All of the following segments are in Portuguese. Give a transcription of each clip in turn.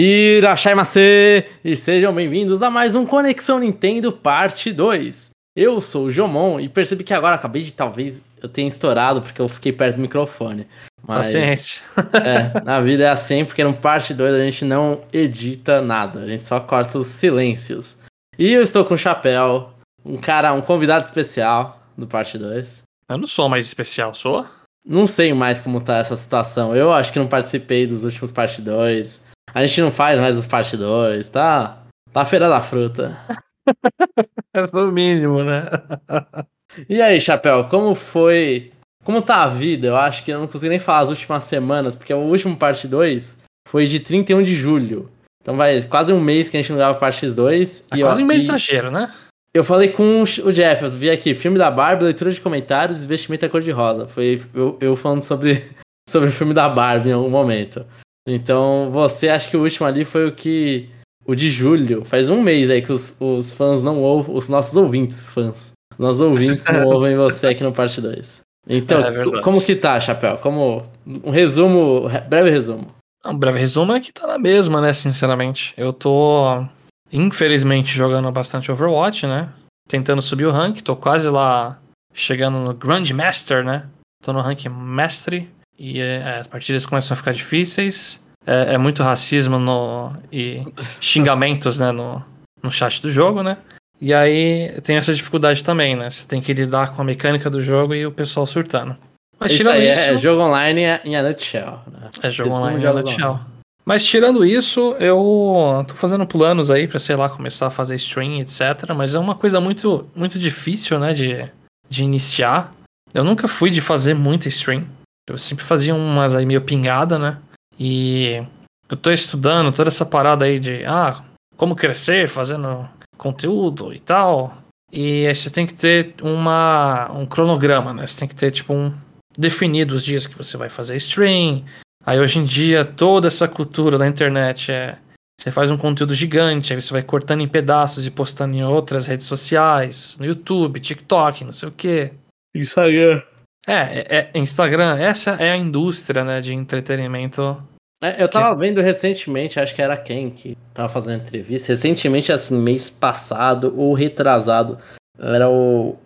Irachai E sejam bem-vindos a mais um Conexão Nintendo Parte 2. Eu sou o Jomon e percebi que agora acabei de talvez eu tenha estourado porque eu fiquei perto do microfone. Mas, Paciência. é, na vida é assim, porque no Parte 2 a gente não edita nada, a gente só corta os silêncios. E eu estou com o Chapéu, um cara, um convidado especial do Parte 2. Eu não sou mais especial, sou? Não sei mais como tá essa situação. Eu acho que não participei dos últimos Parte 2. A gente não faz mais os parte 2, tá? Tá a feira da fruta. é o mínimo, né? e aí, Chapéu, como foi. Como tá a vida? Eu acho que eu não consigo nem falar as últimas semanas, porque o último parte 2 foi de 31 de julho. Então vai quase um mês que a gente não grava parte 2. É quase um mês exagero, né? Eu falei com o Jeff, eu vi aqui, filme da Barbie, leitura de comentários, investimento cor-de-rosa. Foi eu, eu falando sobre, sobre o filme da Barbie em algum momento. Então, você acha que o último ali foi o que. O de julho. Faz um mês aí que os, os fãs não ouvem. Os nossos ouvintes, fãs. Nossos ouvintes não ouvem você aqui no parte 2. Então, é como que tá, Chapéu? Como. Um resumo. Breve resumo. Um breve resumo é que tá na mesma, né? Sinceramente. Eu tô. Infelizmente jogando bastante Overwatch, né? Tentando subir o rank. Tô quase lá chegando no Grandmaster, né? Tô no rank Mestre e é, as partidas começam a ficar difíceis. É, é, muito racismo no, e xingamentos né, no, no chat do jogo, né? E aí tem essa dificuldade também, né? Você tem que lidar com a mecânica do jogo e o pessoal surtando. Mas isso aí é isso, é jogo online em a nutshell. Né? É jogo online em a nutshell. Mas tirando isso, eu tô fazendo planos aí pra, sei lá, começar a fazer stream, etc. Mas é uma coisa muito, muito difícil, né, de, de iniciar. Eu nunca fui de fazer muita stream. Eu sempre fazia umas aí meio pingada, né? E eu tô estudando toda essa parada aí de, ah, como crescer fazendo conteúdo e tal. E aí você tem que ter uma, um cronograma, né? Você tem que ter, tipo, um definido os dias que você vai fazer stream. Aí hoje em dia toda essa cultura da internet é você faz um conteúdo gigante, aí você vai cortando em pedaços e postando em outras redes sociais, no YouTube, TikTok, não sei o quê. Instagram. É, é, é, Instagram, essa é a indústria, né, de entretenimento. É, eu tava que... vendo recentemente, acho que era quem que tava fazendo entrevista, recentemente, assim, mês passado ou retrasado, era o...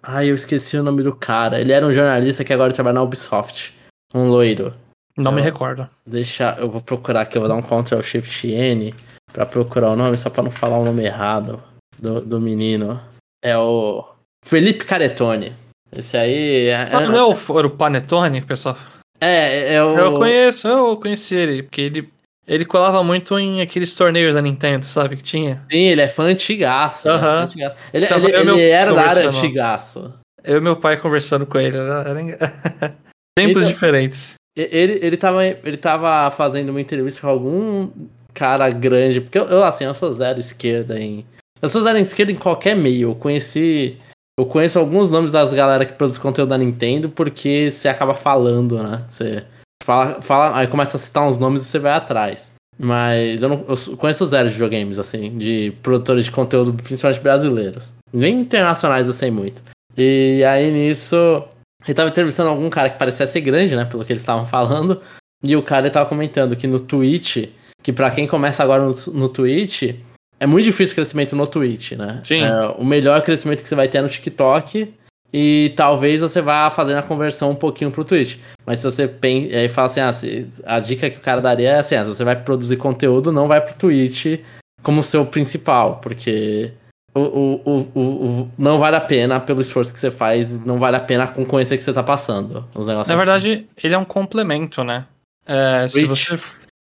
Ai, eu esqueci o nome do cara. Ele era um jornalista que agora trabalha na Ubisoft, um loiro. Não eu... me recordo. Deixa, eu vou procurar aqui, eu vou dar um Ctrl Shift N pra procurar o nome, só pra não falar o nome errado do, do menino. É o Felipe Caretone. Esse aí. É, ah, não é o, era o Panetone, pessoal? É, é o. Eu conheço, eu conheci ele, porque ele, ele colava muito em aqueles torneios da Nintendo, sabe? Que tinha. Sim, ele é fã antigaço. Uh -huh. né? Ele, ele, ele era da área antigaço. Eu e meu pai conversando com ele. Era, era... Tempos então, diferentes. Ele, ele, tava, ele tava fazendo uma entrevista com algum cara grande, porque eu, eu assim, eu sou zero esquerda em. Eu sou zero esquerda em qualquer meio. Eu conheci eu conheço alguns nomes das galera que produz conteúdo da Nintendo porque você acaba falando, né? Você fala, fala, aí começa a citar uns nomes e você vai atrás. Mas eu não eu conheço zero de videogames, assim, de produtores de conteúdo, principalmente brasileiros. Nem internacionais eu sei muito. E aí nisso, ele tava entrevistando algum cara que parecia ser grande, né? Pelo que eles estavam falando. E o cara tava comentando que no Twitch, que para quem começa agora no, no Twitch, é muito difícil o crescimento no Twitch, né? Sim. É, o melhor crescimento que você vai ter é no TikTok e talvez você vá fazendo a conversão um pouquinho pro Twitch. Mas se você pensa, aí fala assim, ah, se, a dica que o cara daria é assim, ah, se você vai produzir conteúdo, não vai pro Twitch como seu principal, porque o, o, o, o, não vale a pena pelo esforço que você faz, não vale a pena a concorrência que você tá passando. Na assim. verdade, ele é um complemento, né? É, se você...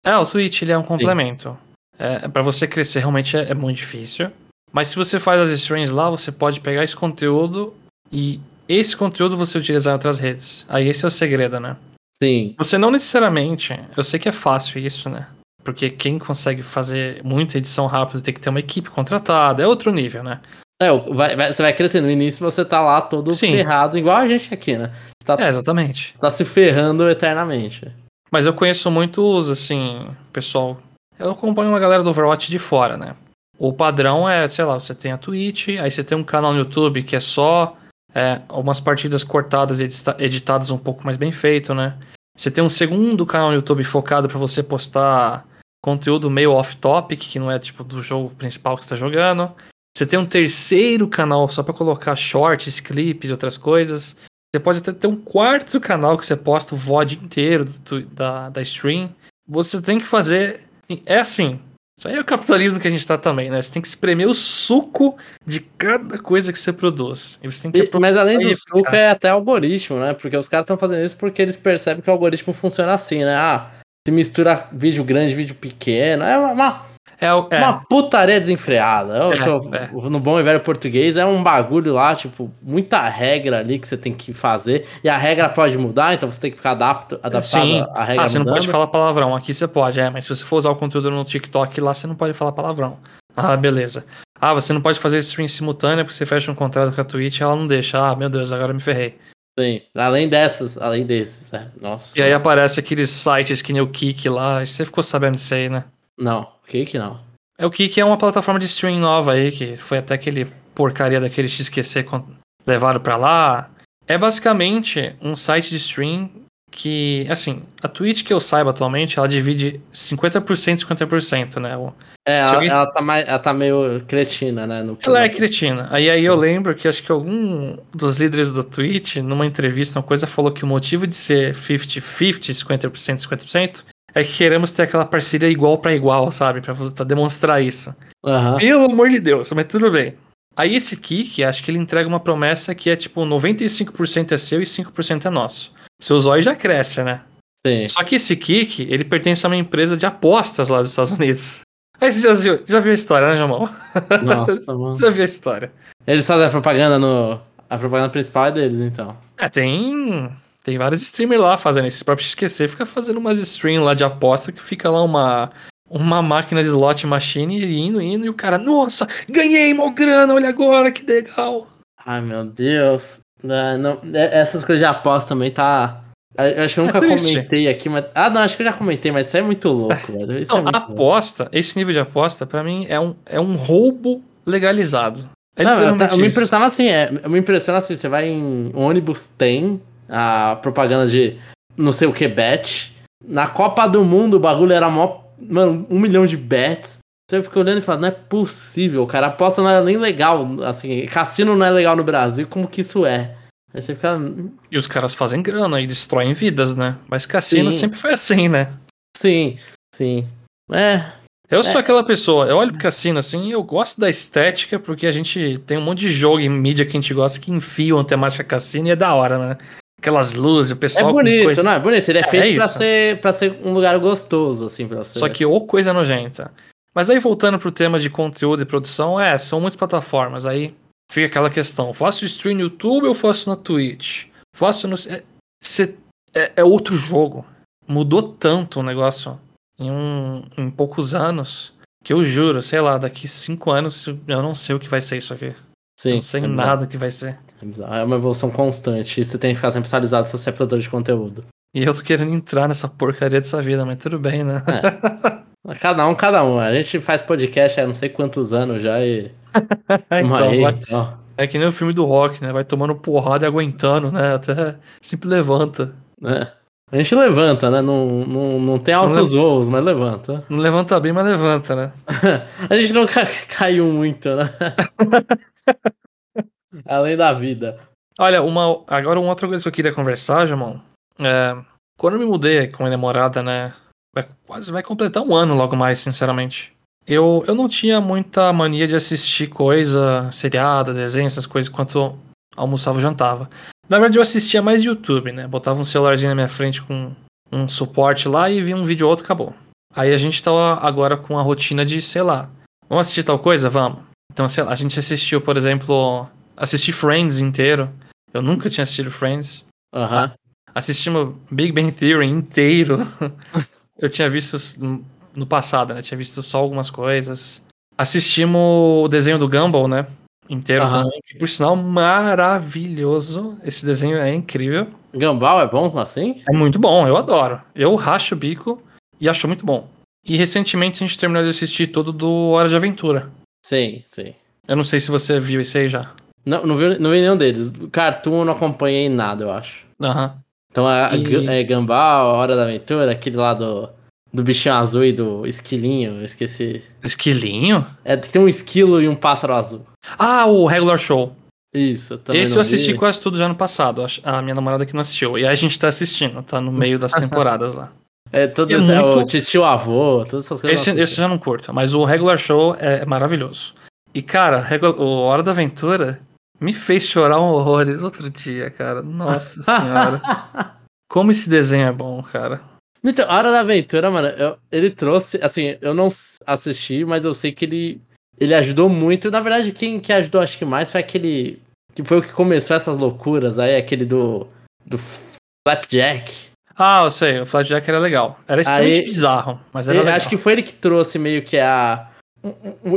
É, o Twitch ele é um complemento. Sim. É, para você crescer realmente é, é, muito difícil. Mas se você faz as streams lá, você pode pegar esse conteúdo e esse conteúdo você utilizar em outras redes. Aí esse é o segredo, né? Sim. Você não necessariamente. Eu sei que é fácil isso, né? Porque quem consegue fazer muita edição rápida tem que ter uma equipe contratada, é outro nível, né? É, vai, vai, você vai crescendo. No início você tá lá todo Sim. ferrado, igual a gente aqui, né? Você tá, é, exatamente. Você tá se ferrando eternamente. Mas eu conheço muitos, assim, pessoal eu acompanho uma galera do Overwatch de fora, né? O padrão é, sei lá, você tem a Twitch, aí você tem um canal no YouTube que é só é, umas partidas cortadas e editadas um pouco mais bem feito, né? Você tem um segundo canal no YouTube focado para você postar conteúdo meio off-topic, que não é tipo do jogo principal que você tá jogando. Você tem um terceiro canal só para colocar shorts, clipes, outras coisas. Você pode até ter um quarto canal que você posta o VOD inteiro do, da, da stream. Você tem que fazer. É assim. Isso aí é o capitalismo que a gente tá também, né? Você tem que espremer o suco de cada coisa que você produz. E você tem que Mas além do suco, é até algoritmo, né? Porque os caras estão fazendo isso porque eles percebem que o algoritmo funciona assim, né? Ah, se mistura vídeo grande, vídeo pequeno. É uma, é, é. uma putaria desenfreada. É, tô, é. No bom e velho português é um bagulho lá, tipo, muita regra ali que você tem que fazer. E a regra pode mudar, então você tem que ficar adapto, adaptado Sim. à regra. Ah, você mudando. não pode falar palavrão. Aqui você pode, é, mas se você for usar o conteúdo no TikTok lá, você não pode falar palavrão. Ah, beleza. Ah, você não pode fazer stream simultânea porque você fecha um contrato com a Twitch e ela não deixa. Ah, meu Deus, agora me ferrei. Sim, além dessas, além desses, é. Nossa. E aí aparece aqueles sites que nem o Kik lá. Você ficou sabendo disso aí, né? Não, Kik não. É o Kik é uma plataforma de streaming nova aí, que foi até aquele porcaria daquele XQC levaram pra lá. É basicamente um site de stream que, assim, a Twitch que eu saiba atualmente, ela divide 50% e 50%, né? É, ela, alguém... ela, tá mais, ela tá meio cretina, né? ela é cretina. Aí, aí eu lembro que acho que algum dos líderes da Twitch, numa entrevista, uma coisa, falou que o motivo de ser 50-50, 50%, 50%, é que queremos ter aquela parceria igual para igual, sabe? Pra, pra demonstrar isso. Uhum. Pelo amor de Deus, mas tudo bem. Aí esse Kik, acho que ele entrega uma promessa que é tipo 95% é seu e 5% é nosso. Seu zóio já cresce, né? Sim. Só que esse Kik, ele pertence a uma empresa de apostas lá dos Estados Unidos. Aí você já, já viu a história, né, Jamão? Nossa, mano. já viu a história. Eles fazem a propaganda no. A propaganda principal é deles, então. É, tem. Tem vários streamers lá fazendo isso. O próprio esquecer fica fazendo umas streams lá de aposta que fica lá uma. Uma máquina de lot machine indo, indo, e o cara, nossa, ganhei mó grana, olha agora que legal. Ai meu Deus. Não, não, é, essas coisas de aposta também tá. Eu acho que eu nunca é comentei aqui, mas. Ah, não, acho que eu já comentei, mas isso é muito louco, velho. Isso não, é aposta, louco. esse nível de aposta, para mim, é um, é um roubo legalizado. É não, eu, eu me impressiona assim, é, eu me impressiona assim, você vai em ônibus, tem a propaganda de não sei o que bet. Na Copa do Mundo o bagulho era mó, mano, um milhão de bets. Você fica olhando e fala, não é possível, cara. Aposta não é nem legal. Assim, cassino não é legal no Brasil, como que isso é? Aí você fica. E os caras fazem grana e destroem vidas, né? Mas cassino sim. sempre foi assim, né? Sim, sim. É. Eu é. sou aquela pessoa, eu olho pro cassino assim, eu gosto da estética, porque a gente tem um monte de jogo em mídia que a gente gosta que enfiam a temática cassino e é da hora, né? Aquelas luzes, o pessoal. É bonito, coisa... não? É bonito. Ele é, é feito é pra, ser, pra ser um lugar gostoso, assim, pra você. Só que ou coisa nojenta. Mas aí voltando pro tema de conteúdo e produção, é, são muitas plataformas. Aí fica aquela questão: faço stream no YouTube ou faço na Twitch? Faço no. É, é, é outro jogo. Mudou tanto o negócio em, um, em poucos anos que eu juro, sei lá, daqui cinco anos eu não sei o que vai ser isso aqui. Sim. Não sei é nada o que vai ser. É, uma evolução constante. E você tem que ficar sempre atualizado se você é produtor de conteúdo. E eu tô querendo entrar nessa porcaria dessa vida, mas tudo bem, né? É. Cada um, cada um. A gente faz podcast há não sei quantos anos já e. então, aí, então. É que nem o filme do rock, né? Vai tomando porrada e aguentando, né? Até sempre levanta. É. A gente levanta, né? Não, não, não tem altos não voos, mas levanta. Não levanta bem, mas levanta, né? a gente não caiu muito, né? Além da vida. Olha, uma, agora uma outra coisa que eu queria conversar, Jamão. É, quando eu me mudei com a namorada, né? vai, quase vai completar um ano logo mais, sinceramente. Eu, eu não tinha muita mania de assistir coisa, seriada, desenho, essas coisas, enquanto almoçava ou jantava. Na verdade, eu assistia mais YouTube, né? Botava um celularzinho na minha frente com um suporte lá e via um vídeo ou outro, acabou. Aí a gente tá agora com a rotina de, sei lá, vamos assistir tal coisa? Vamos. Então, sei lá, a gente assistiu, por exemplo, assisti Friends inteiro. Eu nunca tinha assistido Friends. Aham. Uhum. Assistimos Big Bang Theory inteiro. Eu tinha visto no passado, né? Tinha visto só algumas coisas. Assistimos o desenho do Gumball, né? Inteiro uhum. também. Que, por sinal, maravilhoso. Esse desenho é incrível. Gumball é bom assim? É muito bom, eu adoro. Eu racho o bico e acho muito bom. E recentemente a gente terminou de assistir todo do Hora de Aventura. Sim, sim. Eu não sei se você viu esse aí já. Não, não vi, não vi nenhum deles. Cartoon eu não acompanhei nada, eu acho. Aham. Uhum. Então a, e... é Gambá, a Hora da Aventura, aquele lá do, do bichinho azul e do esquilinho, eu esqueci. Esquilinho? É, tem um esquilo e um pássaro azul. Ah, o Regular Show. Isso, eu também Esse eu assisti vi. quase tudo já no passado. A minha namorada que não assistiu. E aí a gente tá assistindo, tá no meio das temporadas lá. É, todos, É é, o muito- titio avô, todas essas coisas. Esse, esse eu já não curto, mas o Regular Show é maravilhoso. E, cara, o Hora da Aventura me fez chorar um horrores outro dia, cara. Nossa senhora. Como esse desenho é bom, cara. Então, a Hora da Aventura, mano, eu- ele trouxe, assim, eu não assisti, mas eu sei que ele, ele ajudou muito. Na verdade, quem que ajudou, acho que mais, foi aquele. Que foi o que começou essas loucuras aí, aquele do. Do Flapjack. Ah, eu sei, o Flapjack era legal. Era extremamente Aí- bizarro, mas era legal. acho que foi ele que trouxe meio que a.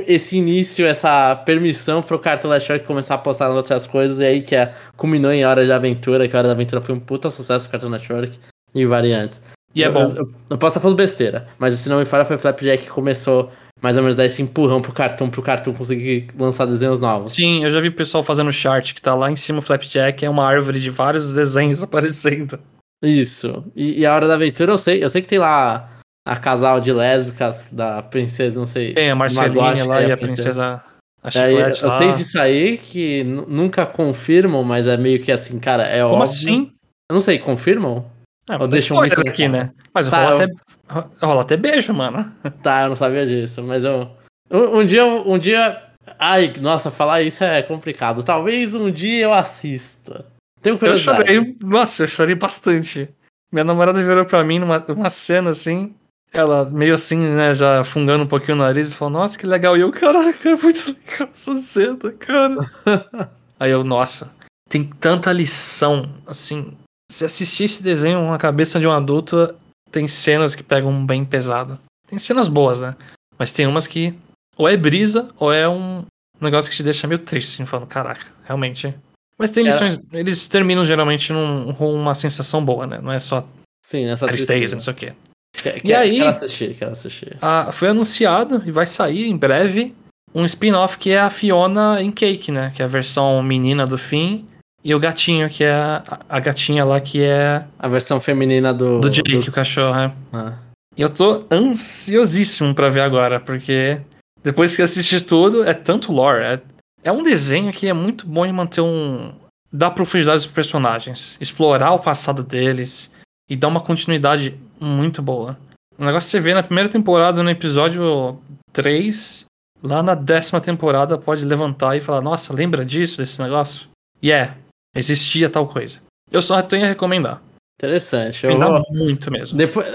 esse início, essa permissão pro Cartoon Network começar a postar nas outras coisas, e aí que é, culminou em Hora de Aventura, que a Hora da Aventura foi um puta sucesso pro Cartoon Network e variantes. E é bom. Eu, eu- eu posso estar falando besteira, mas se não me falha, foi Flapjack que começou mais ou menos dar esse empurrão pro Cartoon, pro Cartoon conseguir lançar desenhos novos. Sim, eu já vi o pessoal fazendo chart que tá lá em cima o Flapjack, é uma árvore de vários desenhos aparecendo. Isso. E, e a Hora da Aventura, eu sei, eu sei que tem lá a casal de lésbicas da princesa, não sei. Tem a Marcelinha lá é, e a princesa. A É, eu, eu lá. sei disso aí que nu- nunca confirmam, mas é meio que assim, cara, é Como óbvio. assim? Eu não sei, confirmam? É, Ou vou dar deixa spoiler muito aqui, né? Mas Tá, rola, eu- até, rola até beijo, mano. Tá, eu não sabia disso, mas eu. Um, um dia, um dia. Ai, nossa, falar isso é complicado. Talvez um dia eu assista. Tenho Eu curiosidade. chorei, nossa, eu chorei bastante. Minha namorada virou pra mim numa uma cena assim, ela meio assim, né, já fungando um pouquinho o nariz e falou, nossa, que legal. E eu, caraca, é muito legal essa cena, cara. Aí eu, nossa, tem tanta lição, assim. Se assistir esse desenho na cabeça de um adulto, tem cenas que pegam bem pesado. Tem cenas boas, né? Mas tem umas que ou é brisa ou é um negócio que te deixa meio triste, assim, falando, caraca, realmente. Mas tem Era- lições, eles terminam geralmente num, com uma sensação boa, né? Não é só Sim, nessa tristeza, não sei o quê. Quer, E aí- Quero assistir, quero assistir. Ah, foi anunciado e vai sair em breve um spin-off que é a Fiona em Cake, né? Que é a versão menina do fim. E o gatinho, que é a, a gatinha lá, que é A versão feminina do. do Jake, o cachorro, né? Ah. E eu tô ansiosíssimo pra ver agora, porque depois que assistir tudo, é tanto lore. É, é um desenho que é muito bom em manter um. dar profundidade aos personagens, explorar o passado deles e dar uma continuidade muito boa. O negócio que você vê na primeira temporada, no episódio 3, lá na décima temporada pode levantar e falar: Nossa, lembra disso, desse negócio? E é, existia tal coisa. Eu só tenho a recomendar. Interessante. Eu vou... muito mesmo. Depois,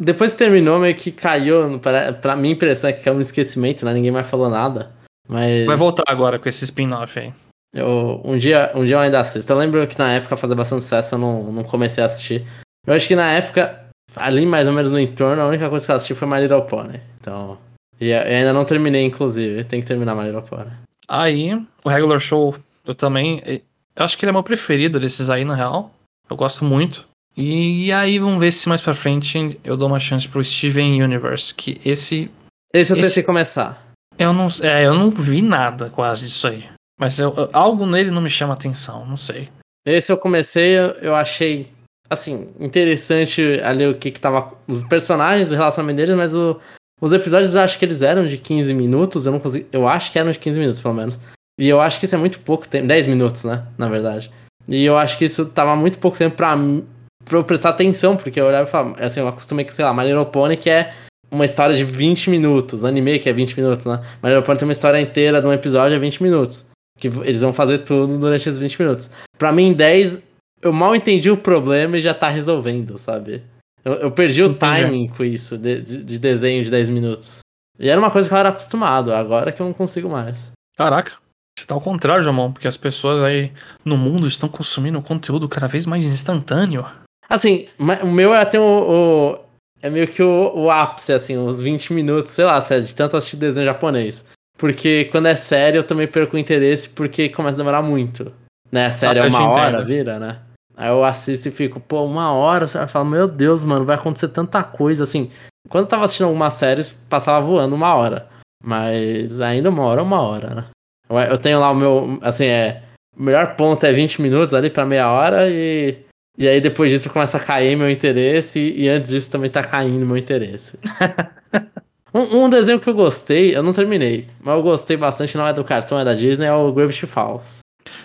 depois que terminou, meio que caiu. Pra, pra minha impressão é que caiu no esquecimento, né? Ninguém mais falou nada. Mas. Vai voltar agora com esse spin-off aí. Eu, um, dia, um dia eu ainda assisto. Eu lembro que na época fazia bastante sucesso, eu não, não comecei a assistir. Eu acho que na época, ali mais ou menos no entorno, a única coisa que eu assisti foi My Little Pony. Então. E ainda não terminei, inclusive. Tem que terminar My Little Pony. Aí, o Regular Show, eu também. Eu acho que ele é meu preferido desses aí, na real. Eu gosto muito. E, aí, vamos ver se mais pra frente eu dou uma chance pro Steven Universe. Que esse. Esse eu Esse- tentei começar. Eu não, é, eu não vi nada quase disso aí. Mas eu- eu- algo nele não me chama atenção, não sei. Esse eu comecei, eu achei, assim, interessante ali o que que tava. Os personagens, o relacionamento deles, mas o- os episódios eu acho que eles eram de 15 minutos. Eu não consegui. Eu acho que eram de 15 minutos, pelo menos. E eu acho que isso é muito pouco tempo. 10 minutos, né? Na verdade. E eu acho que isso tava muito pouco tempo pra, pra eu prestar atenção, porque eu olhava e falava, assim, eu acostumei com, sei lá, Pony, que é uma história de 20 minutos. Anime, que é 20 minutos, né? Pony tem uma história inteira de um episódio é 20 minutos. Que eles vão fazer tudo durante esses 20 minutos. Pra mim, 10, eu mal entendi o problema e já tá resolvendo, sabe? Eu, eu perdi o Entendi. timing com isso, de, de- de desenho de 10 minutos. E era uma coisa que eu era acostumado, agora que eu não consigo mais. Caraca. Você tá ao contrário, Jamon, porque as pessoas aí no mundo estão consumindo conteúdo cada vez mais instantâneo. Assim, o meu é até o. o- é meio que o, o ápice, assim, uns 20 minutos, sei lá, de tanto assistir desenho japonês. Porque quando é sério eu também perco o interesse porque começa a demorar muito. Né? A série é uma hora, entendo. vira, né? Aí eu assisto e fico, pô, uma hora, você vai falar, meu Deus, mano, vai acontecer tanta coisa, assim. Quando eu tava assistindo algumas séries, passava voando uma hora. Mas ainda uma hora é uma hora, né? Eu, tenho lá o meu, assim, é. O melhor ponto é 20 minutos ali pra meia hora e E aí depois disso começa a cair meu interesse, e antes disso também tá caindo meu interesse. um, um, desenho que eu gostei, eu não terminei, mas eu gostei bastante, não é do cartão, é da Disney, é o Gravity Falls.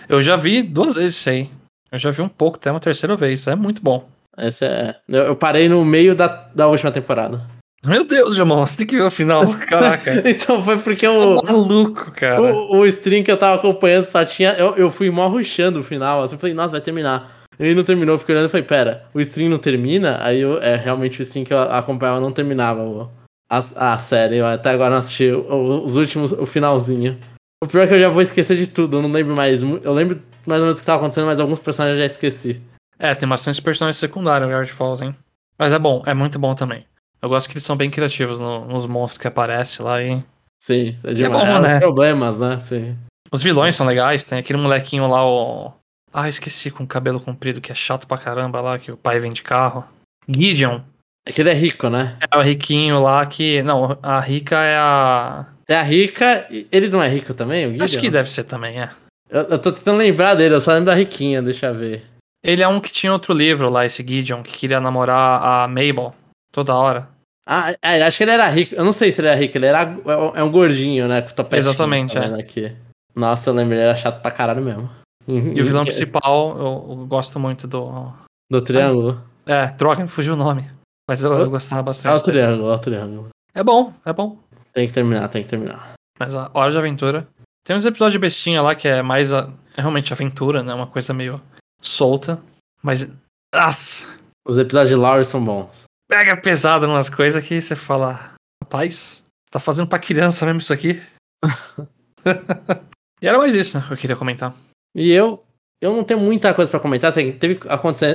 Eu já vi duas vezes isso aí. Eu já vi um pouco, até uma terceira vez. É muito bom. Esse é. Eu, eu parei no meio da, da última temporada. Meu Deus, Jamão, você tem que ver o final. Caraca. então foi porque o. Tá maluco, cara. O, o stream que eu tava acompanhando só tinha. Eu, eu fui mó ruxando o final. Assim, eu falei, nossa, vai terminar. Ele não terminou, eu fiquei olhando e falei, pera, o stream não termina? Aí eu, é realmente o stream que eu acompanhava não terminava o, a, a série. Eu até agora não assisti os últimos, o finalzinho. O pior é que eu já vou esquecer de tudo, eu não lembro mais. Eu lembro mais ou menos o que tava acontecendo, mas alguns personagens eu já esqueci. É, tem bastante personagens secundários no Gravity Falls, hein? Mas é bom, é muito bom também. Eu gosto que eles são bem criativos no, nos monstros que aparecem lá e. Sim, é demais. É, bom, é, né? os problemas, né? Sim. Os vilões são legais, tem aquele molequinho lá, o. Ah, esqueci, com cabelo comprido, que é chato pra caramba lá, que o pai vem de carro. Gideon. É que ele é rico, né? É o riquinho lá que. Não, a rica é a. É a rica. Ele não é rico também, o Gideon? Acho que deve ser também, é. Eu, eu tô tentando lembrar dele, eu só lembro da riquinha, deixa eu ver. Ele é um que tinha outro livro lá, esse Gideon, que queria namorar a Mabel toda hora. Ah, é, acho que ele era rico. Eu não sei se ele era rico, ele era é, é um gordinho, né? Com topete. Exatamente, tá é. Aqui. Nossa, eu lembro, ele era chato pra caralho mesmo. E o vilão principal, eu, eu, gosto muito do. Do triângulo? É, troca me fugiu o nome. Mas eu, eu gostava bastante. É o triângulo, é o triângulo. É bom, é bom. Tem que terminar, tem que terminar. Mas a Hora de Aventura. Tem uns episódios de bestinha lá que é mais a, é realmente aventura, né? Uma coisa meio solta. Mas. Nossa! Os episódios de Laura são bons. Pega pesado umas coisas que você fala. Rapaz, tá fazendo pra criança mesmo isso aqui? e era mais isso, né? Que eu queria comentar. E eu. Eu não tenho muita coisa para comentar. Assim, teve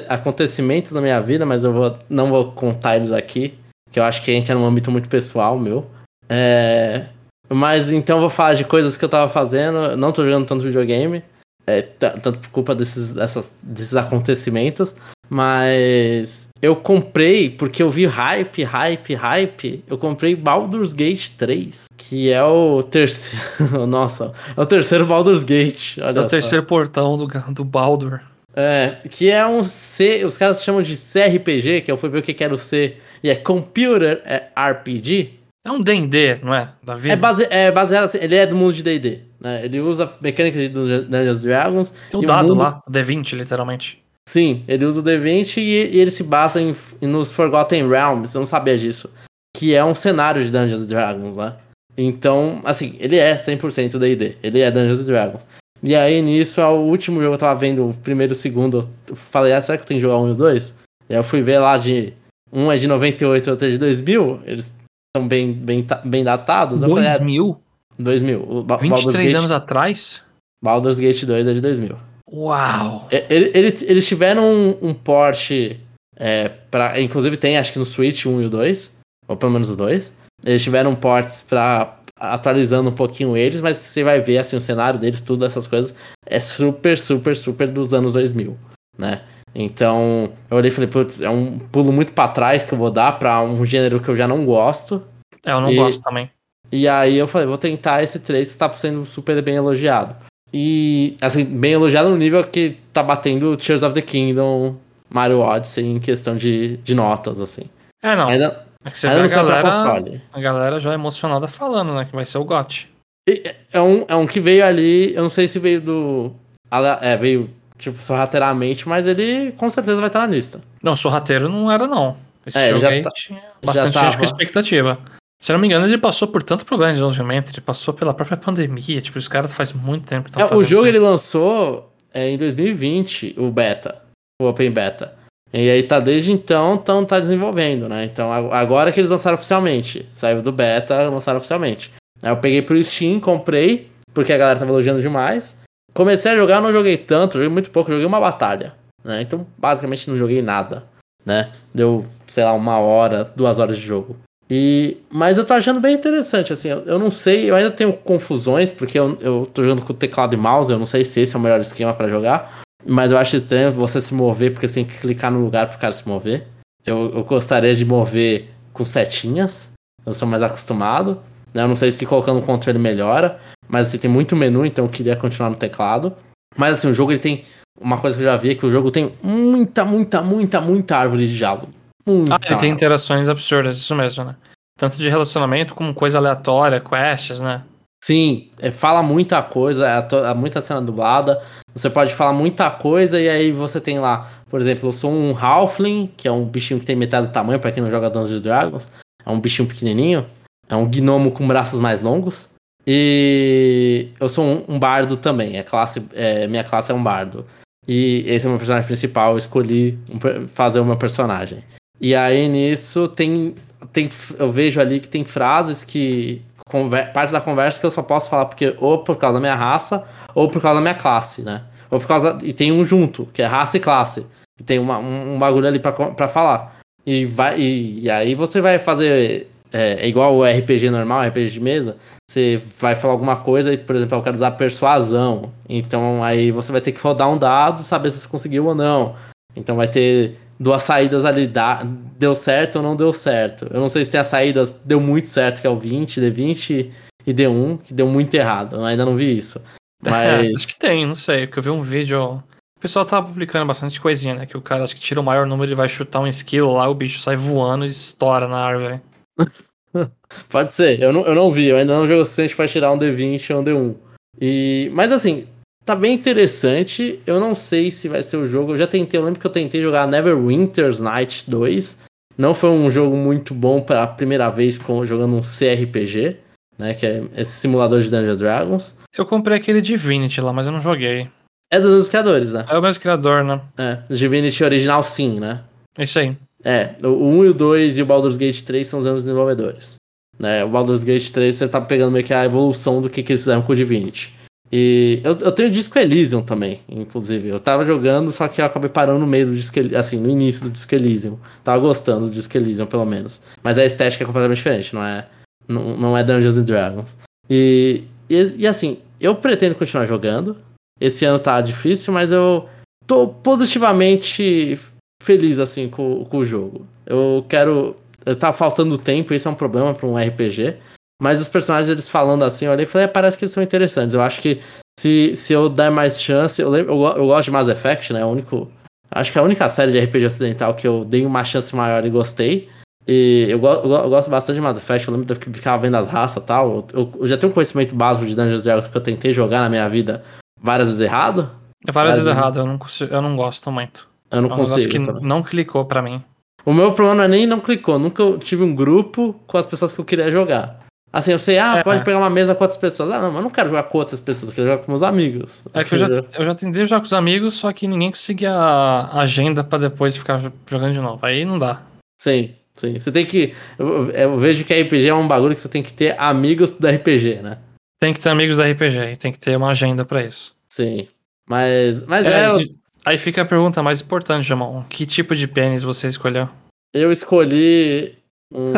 acontecimentos na minha vida, mas eu vou, não vou contar eles aqui. Que eu acho que entra num âmbito muito pessoal meu. É, mas então eu vou falar de coisas que eu tava fazendo. Não tô jogando tanto videogame. É, tanto por culpa desses, dessas, desses acontecimentos. Mas eu comprei, porque eu vi hype, hype, hype. Eu comprei Baldur's Gate 3, que é o terceiro. Nossa, é o terceiro Baldur's Gate. é o só. terceiro portão do, do Baldur. É, que é um C. Os caras chamam de CRPG, que eu fui ver o que era o C. E é Computer é RPG. É um DD, não é? Da vida? É, base, é baseado assim, ele é do mundo de DD. Né? Ele usa mecânica de Dungeons Dragons. Tem o dado mundo... lá, o D20, literalmente. Sim, ele usa o D20 e, e ele se basa em, nos Forgotten Realms, eu não sabia disso. Que é um cenário de Dungeons Dragons, né? Então, assim, ele é 100% D&D, ele é Dungeons Dragons. E aí, nisso, é o último jogo eu tava vendo, o primeiro e o segundo, eu falei, ah, será que eu tenho que jogar um e o dois? E aí eu fui ver lá de... Um é de 98 e outro é de 2000, eles são bem, bem, bem datados. 2000? 2000. O ba 23 anos atrás? Baldur's Gate 2 é de 2000. Uau! Ele, ele, eles tiveram um, um port é, para inclusive tem acho que no Switch 1 e o 2, ou pelo menos o 2. Eles tiveram ports para atualizando um pouquinho eles, mas você vai ver assim o cenário deles, tudo essas coisas é super, super, super dos anos 2000, né? Então, eu olhei e falei, putz, é um pulo muito para trás que eu vou dar para um gênero que eu já não gosto. É, eu não e, gosto também. E aí eu falei, vou tentar esse 3 que está sendo super bem elogiado. E, assim, bem elogiado no nível que tá batendo Tears of the Kingdom, Mario Odyssey em questão de, de notas, assim. É, não. Ainda, é que você ainda vê a galera, a galera já emocionada falando, né, que vai ser o GOT. É um, é um que veio ali, eu não sei se veio do... É, veio, tipo, sorrateiramente, mas ele com certeza vai estar na lista. Não, sorrateiro não era, não. Esse é, jogo aí tá, tinha bastante gente com expectativa. Se não me engano, ele passou por tanto problema de desenvolvimento, ele passou pela própria pandemia, tipo, os caras faz muito tempo que estão é, O jogo ele lançou é, em 2020, o beta, o Open Beta. E aí tá desde então, então tá desenvolvendo, né? Então agora que eles lançaram oficialmente, saiu do beta, lançaram oficialmente. Aí eu peguei pro Steam, comprei, porque a galera tava elogiando demais. Comecei a jogar, não joguei tanto, joguei muito pouco, joguei uma batalha, né? Então basicamente não joguei nada, né? Deu, sei lá, uma hora, duas horas de jogo. E, mas eu tô achando bem interessante, assim, eu, eu não sei, eu ainda tenho confusões, porque eu, eu tô jogando com teclado e mouse, eu não sei se esse é o melhor esquema para jogar, mas eu acho estranho você se mover, porque você tem que clicar no lugar pro cara se mover. Eu, eu gostaria de mover com setinhas, eu sou mais acostumado, né? Eu não sei se colocando o controle melhora, mas assim, tem muito menu, então eu queria continuar no teclado. Mas assim, o jogo ele tem uma coisa que eu já vi é que o jogo tem muita, muita, muita, muita árvore de diálogo. Muita Ah, ele tem interações absurdas, isso mesmo, né? Tanto de relacionamento como coisa aleatória, quests, né? Sim, é, fala muita coisa, é, é muita cena dublada. Você pode falar muita coisa e aí você tem lá, por exemplo, eu sou um Halfling, que é um bichinho que tem metade do tamanho, pra quem não joga Dungeons Dragons. É um bichinho pequenininho. É um gnomo com braços mais longos. E eu sou um, um bardo também. É classe, é, minha classe é um bardo. E esse é o meu personagem principal. Eu escolhi um fazer o meu personagem. E aí nisso tem, tem. Eu vejo ali que tem frases que. conver- partes da conversa que eu só posso falar porque ou por causa da minha raça ou por causa da minha classe, né? Ou por causa. E tem um junto, que é raça e classe. E tem uma, um, um bagulho ali pra falar. E, vai, e, e aí você vai fazer. É, é igual o RPG normal, RPG de mesa. Você vai falar alguma coisa e, por exemplo, eu quero usar persuasão. Então aí você vai ter que rodar um dado, saber se você conseguiu ou não. Então vai ter duas saídas ali, dá- deu certo ou não deu certo. Eu não sei se tem as saídas, deu muito certo, que é o 20, D20 e D1, que deu muito errado. Eu ainda não vi isso. acho Mas. que tem, não sei, porque eu vi um vídeo. O pessoal tava publicando bastante coisinha, né? Que o cara acho que tira o maior número e vai chutar um skill lá, o bicho sai voando e estoura na árvore. Pode ser, eu não, eu não vi, eu ainda não jogo o suficiente pra tirar um D20 ou um D1. E, mas assim, tá bem interessante. Eu não sei se vai ser o jogo. Eu já tentei, eu lembro que eu tentei jogar Neverwinter's Night 2. Não foi um jogo muito bom para a primeira vez com, jogando um CRPG, né? Que é esse simulador de Dungeons Dragons. Eu comprei aquele Divinity lá, mas eu não joguei. É dos criadores, né? É o mesmo criador, né? É, Divinity original sim, né? Isso aí. É, o 1 e o 2 e o Baldur's Gate 3 são os mesmos desenvolvedores. Né, o Baldur's Gate 3 você tá pegando meio que a evolução do que, que eles fizeram com o Divinity. E eu, eu tenho o disco Elysium também, inclusive. Eu tava jogando, só que eu acabei parando no meio do disco assim, no início do disco Elysium. Tava gostando do disco Elysium, pelo menos. Mas a estética é completamente diferente, não é, não, não é Dungeons and Dragons. E, e, e assim, eu pretendo continuar jogando. Esse ano tá difícil, mas eu tô positivamente feliz assim com, com o jogo. Eu quero. Tá faltando tempo, isso é um problema pra um RPG. Mas os personagens, eles falando assim, eu olhei e falei, "É, parece que eles são interessantes. Eu acho que se, se eu der mais chance. Eu, lembro, eu, eu gosto de Mass Effect, né? É o único. Acho que é a única série de RPG ocidental que eu dei uma chance maior e gostei. E eu, go- eu eu gosto bastante de Mass Effect. Eu lembro de eu ficava vendo as raças e tal. Eu, eu já tenho um conhecimento básico de Dungeons Dragons porque eu tentei jogar na minha vida várias vezes errado. É várias Mas- vezes errado, eu não, consigo, eu não gosto muito. Eu não É um consigo. que também. não clicou pra mim. O meu problema não é nem não clicou. Nunca eu tive um grupo com as pessoas que eu queria jogar. Assim, eu sei, ah, É. pode pegar uma mesa com outras pessoas. Ah, não, mas eu não quero jogar com outras pessoas, eu quero jogar com meus amigos. É que eu já, eu já tentei jogar com os amigos, só que ninguém conseguia a agenda pra depois ficar jo- jogando de novo. Aí não dá. Sim, sim. Você tem que. Eu, eu vejo que RPG é um bagulho que você tem que ter amigos do RPG, né? Tem que ter amigos da RPG, e tem que ter uma agenda pra isso. Sim. Mas, mas é, É, eu, Aí fica a pergunta mais importante, Jamon. Que tipo de pênis você escolheu? eu escolhi um.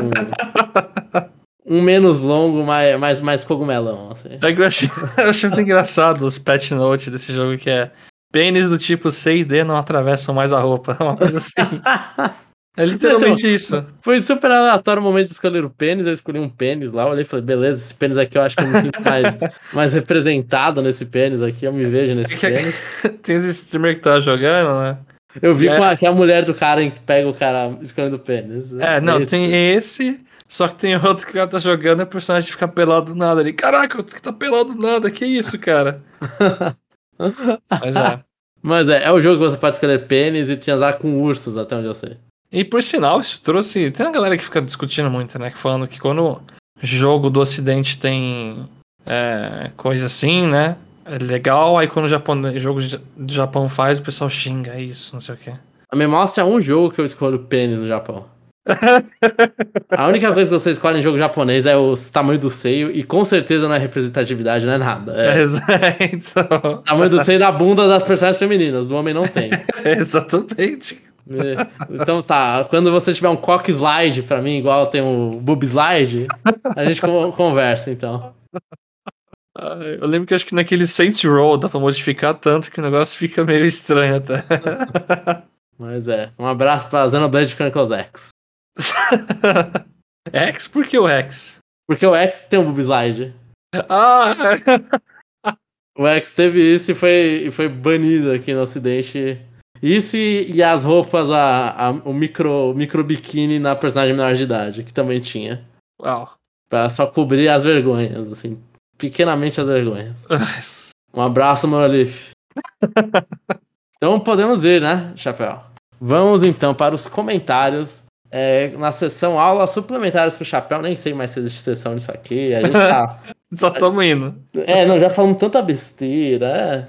um menos longo, mais, mais, mais cogumelão, assim. É que eu achei, eu achei muito engraçado os patch notes desse jogo que é pênis do tipo C e D não atravessam mais a roupa. Uma coisa assim. É literalmente isso. Foi super aleatório o momento de escolher o pênis. Eu escolhi um pênis lá. Olhei e falei, beleza, esse pênis aqui eu acho que eu me sinto mais, mais representado nesse pênis aqui. Eu me vejo nesse É pênis. Tem esse streamer que tá jogando, né? Eu vi É. com a, que a mulher do cara que pega o cara escolhendo o pênis. É, não, Esse. tem esse, só que tem outro que o cara tá jogando e o personagem fica pelado do nada ali. Caraca, o que tá pelado do nada? Que isso, cara? Mas é. Mas é, é o jogo que você pode escolher pênis e transar com ursos, até onde eu sei. E por sinal, isso trouxe. Tem uma galera que fica discutindo muito, né? Falando que quando jogo do ocidente tem é, coisa assim, né? É legal, aí quando o Japão, jogo do Japão faz, o pessoal xinga é isso, não sei o quê. Me mostra um jogo que eu escolho pênis no Japão. A única coisa que você escolhe em jogo japonês é o tamanho do seio, e com certeza não é representatividade, não é nada. É É, tamanho do seio da bunda das personagens femininas, do homem não tem. Exatamente. É, Então tá, quando você tiver um cock slide pra mim, igual tem o boob slide, a gente con- conversa então. Eu lembro que acho que naquele Saints Row dá pra modificar tanto que o negócio fica meio estranho até. Mas é, um abraço pra Xenoblade Chronicles X. X? Por que o X? Porque o X tem um boob slide. Ah! O X teve isso e foi, e foi banido aqui no ocidente. Isso e, e as roupas, a, a, o micro, micro biquíni na personagem menor de idade, que também tinha. Uau. Pra só cobrir as vergonhas, assim. Pequenamente as vergonhas. Um abraço, Monolith. então podemos ir, né, Chapéu? Vamos então para os comentários. É, na sessão aulas suplementares com o Chapéu, nem sei mais se existe sessão nisso aqui. A gente tá. Só estamos indo. É, não, já falamos tanta besteira. É.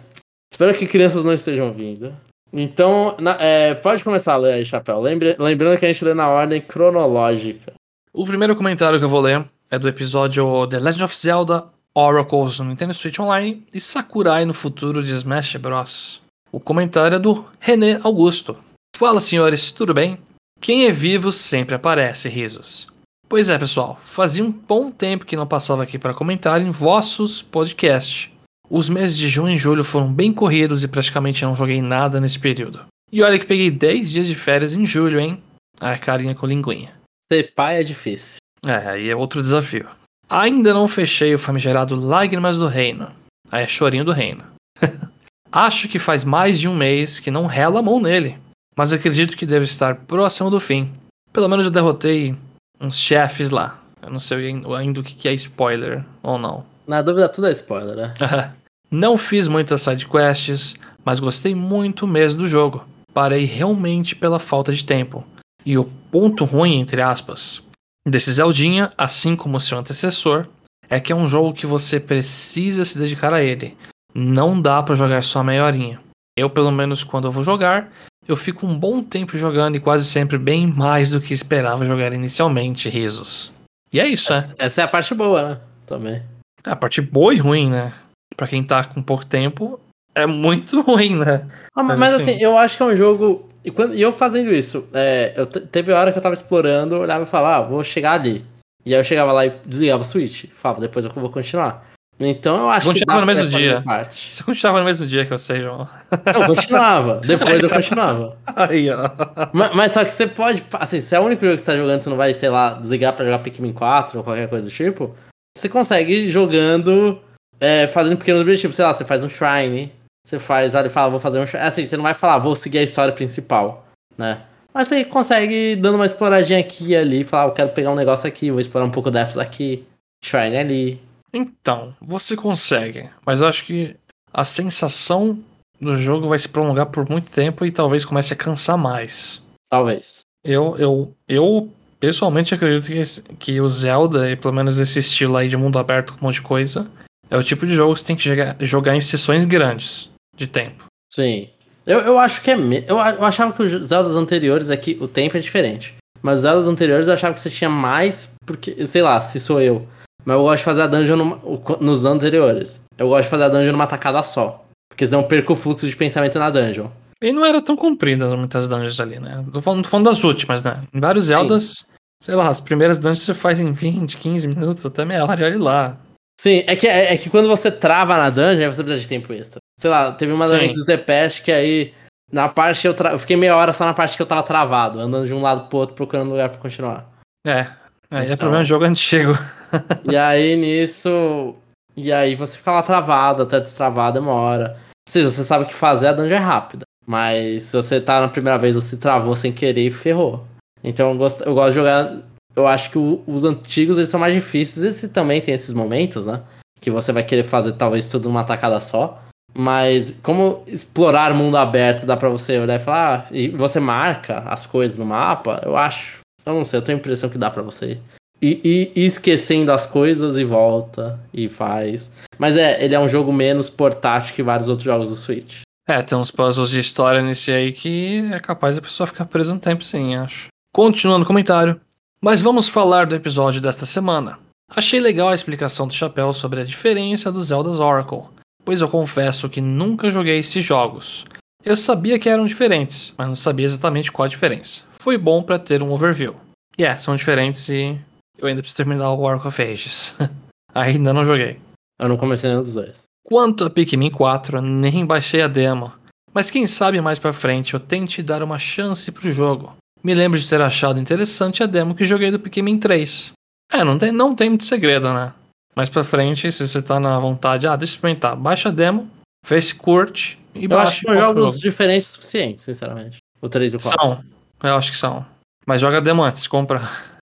Espero que crianças não estejam vindo. Então, na, é, pode começar a ler aí, Chapéu. Lembre, lembrando que a gente lê na ordem cronológica. O primeiro comentário que eu vou ler é do episódio The Legend of Zelda Oracles no Nintendo Switch Online e Sakurai no futuro de Smash Bros. O comentário é do René Augusto. Fala senhores, tudo bem? Quem é vivo sempre aparece, risos. Pois é, pessoal, fazia um bom tempo que não passava aqui para comentar em vossos podcasts. Os meses de junho e julho foram bem corridos e praticamente não joguei nada nesse período. E olha que peguei 10 dias de férias em julho, hein? A carinha com linguinha. Ser pai é difícil. É, aí é outro desafio. Ainda não fechei o famigerado Lágrimas do Reino. Aí é chorinho do reino. Acho que faz mais de um mês que não rela a mão nele, mas acredito que deve estar próximo do fim. Pelo menos eu derrotei uns chefes lá. Eu não sei ainda o que é spoiler ou não. Na dúvida, tudo é spoiler, né? não fiz muitas sidequests, mas gostei muito mesmo do jogo. Parei realmente pela falta de tempo. E o ponto ruim, entre aspas, desse Zeldinha, assim como seu antecessor, é que é um jogo que você precisa se dedicar a ele. Não dá para jogar só meia horinha. Eu, pelo menos, quando eu vou jogar, eu fico um bom tempo jogando e quase sempre bem mais do que esperava jogar inicialmente, risos. E é isso, essa, né? Essa é a parte boa, né? Também. É a parte boa e ruim, né? Pra quem tá com pouco tempo, é muito ruim, né? Ah, mas, mas assim, assim, eu acho que é um jogo e, quando, e eu fazendo isso, é, eu teve hora que eu tava explorando, eu olhava e falava, ah, vou chegar ali. E aí eu chegava lá e desligava o switch. Falava, depois eu vou continuar. Então eu acho que. Continuava no mesmo dia. Você continuava no mesmo dia que eu sei, João. Não, continuava. Depois eu continuava. Aí, ó. Mas, mas, só que você pode. Assim, se é o único jogo que você tá jogando, você não vai, sei lá, desligar pra jogar Pikmin 4 ou qualquer coisa do tipo. Você consegue ir jogando, é, fazendo pequenos objetivos. Sei lá, você faz um shrine, você faz, olha e fala, vou fazer um. Assim, você não vai falar, vou seguir a história principal, né? Mas você consegue dando uma exploradinha aqui e ali, falar, eu quero pegar um negócio aqui, vou explorar um pouco Deaths aqui, Shrine ali. Então, você consegue, mas eu acho que a sensação do jogo vai se prolongar por muito tempo e talvez comece a cansar mais. Talvez. Eu, eu, eu pessoalmente acredito que, que o Zelda, e pelo menos esse estilo aí de mundo aberto com um monte de coisa, é o tipo de jogo que você tem que jogar, jogar em sessões grandes de tempo. Sim. Eu, eu acho que é. Eu, eu achava que os Zeldas anteriores aqui, o tempo é diferente. Mas os Zeldas anteriores eu achava que você tinha mais, porque, sei lá, se sou eu. Mas eu gosto de fazer a dungeon numa, nos anteriores. Eu gosto de fazer a dungeon numa tacada só. Porque senão eu perco o fluxo de pensamento na dungeon. E não era tão compridas muitas dungeons ali, né? Tô falando, tô falando das últimas, né? Em vários Zeldas, Sim. sei lá, as primeiras dungeons você faz em 20, 15 minutos, até meia hora e olha lá. Sim, é que, é, é, que quando você trava na dungeon, você precisa de tempo extra. Sei lá, teve uma dungeon dos The Past que aí, na parte eu, tra... eu fiquei meia hora só na parte que eu tava travado, andando de um lado pro outro procurando lugar pra continuar. É, aí é então... é problema de jogo antigo. e aí nisso. E aí você fica lá travado, até destravar demora. Ou seja, você sabe o que fazer, a dungeon é rápida. Mas se você tá na primeira vez, você travou sem querer e ferrou. Então eu gosto, eu gosto de jogar eu acho que o, os antigos eles são mais difíceis. Esse também tem esses momentos, né? Que você vai querer fazer talvez tudo numa tacada só. Mas como explorar mundo aberto dá pra você olhar e falar, ah, e você marca as coisas no mapa, eu acho. Eu não sei, eu tenho a impressão que dá pra você ir, ir esquecendo as coisas e volta e faz. Mas é, ele é um jogo menos portátil que vários outros jogos do Switch. É, tem uns puzzles de história nesse aí que é capaz a pessoa ficar presa um tempo sim, acho. Continuando o comentário. Mas vamos falar do episódio desta semana. Achei legal a explicação do Chapéu sobre a diferença do Zelda's Oracle, pois eu confesso que nunca joguei esses jogos. Eu sabia que eram diferentes, mas não sabia exatamente qual a diferença. Foi bom para ter um overview. E yeah, é, são diferentes e eu ainda preciso terminar o Oracle of Ages. ainda não joguei. Eu não comecei nenhum dos dois. Quanto a Pikmin 4, nem baixei a demo. Mas quem sabe mais pra frente eu tente dar uma chance pro jogo. Me lembro de ter achado interessante a demo que joguei do Pikmin 3. É, não tem, não tem muito segredo, né? Mais pra frente, se você tá na vontade, ah, deixa eu experimentar. Baixa a demo, vê se curte e Eu baixa. acho que são jogos jogo. diferentes o suficiente, sinceramente. O 3 e o 4. São. Eu acho que são. Mas joga a demo antes, compra.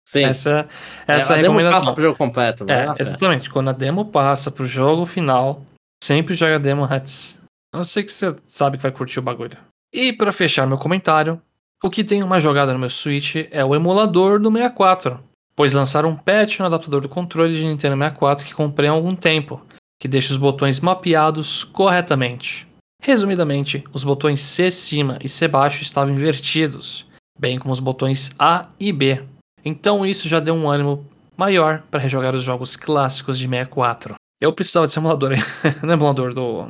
Sim. Essa, essa é a a demo passa recomendação. pro jogo completo. É, exatamente. Quando a demo passa pro jogo final, sempre joga a demo antes. A não ser que você sabe que vai curtir o bagulho. E pra fechar meu comentário, o que tem uma jogada no meu Switch é o emulador do 64, pois lançaram um patch no adaptador do controle de Nintendo 64 que comprei há algum tempo, que deixa os botões mapeados corretamente. Resumidamente, os botões C cima e C baixo estavam invertidos, bem como os botões A e B. Então isso já deu um ânimo maior para rejogar os jogos clássicos de 64. Eu precisava desse emulador, aí. não é emulador do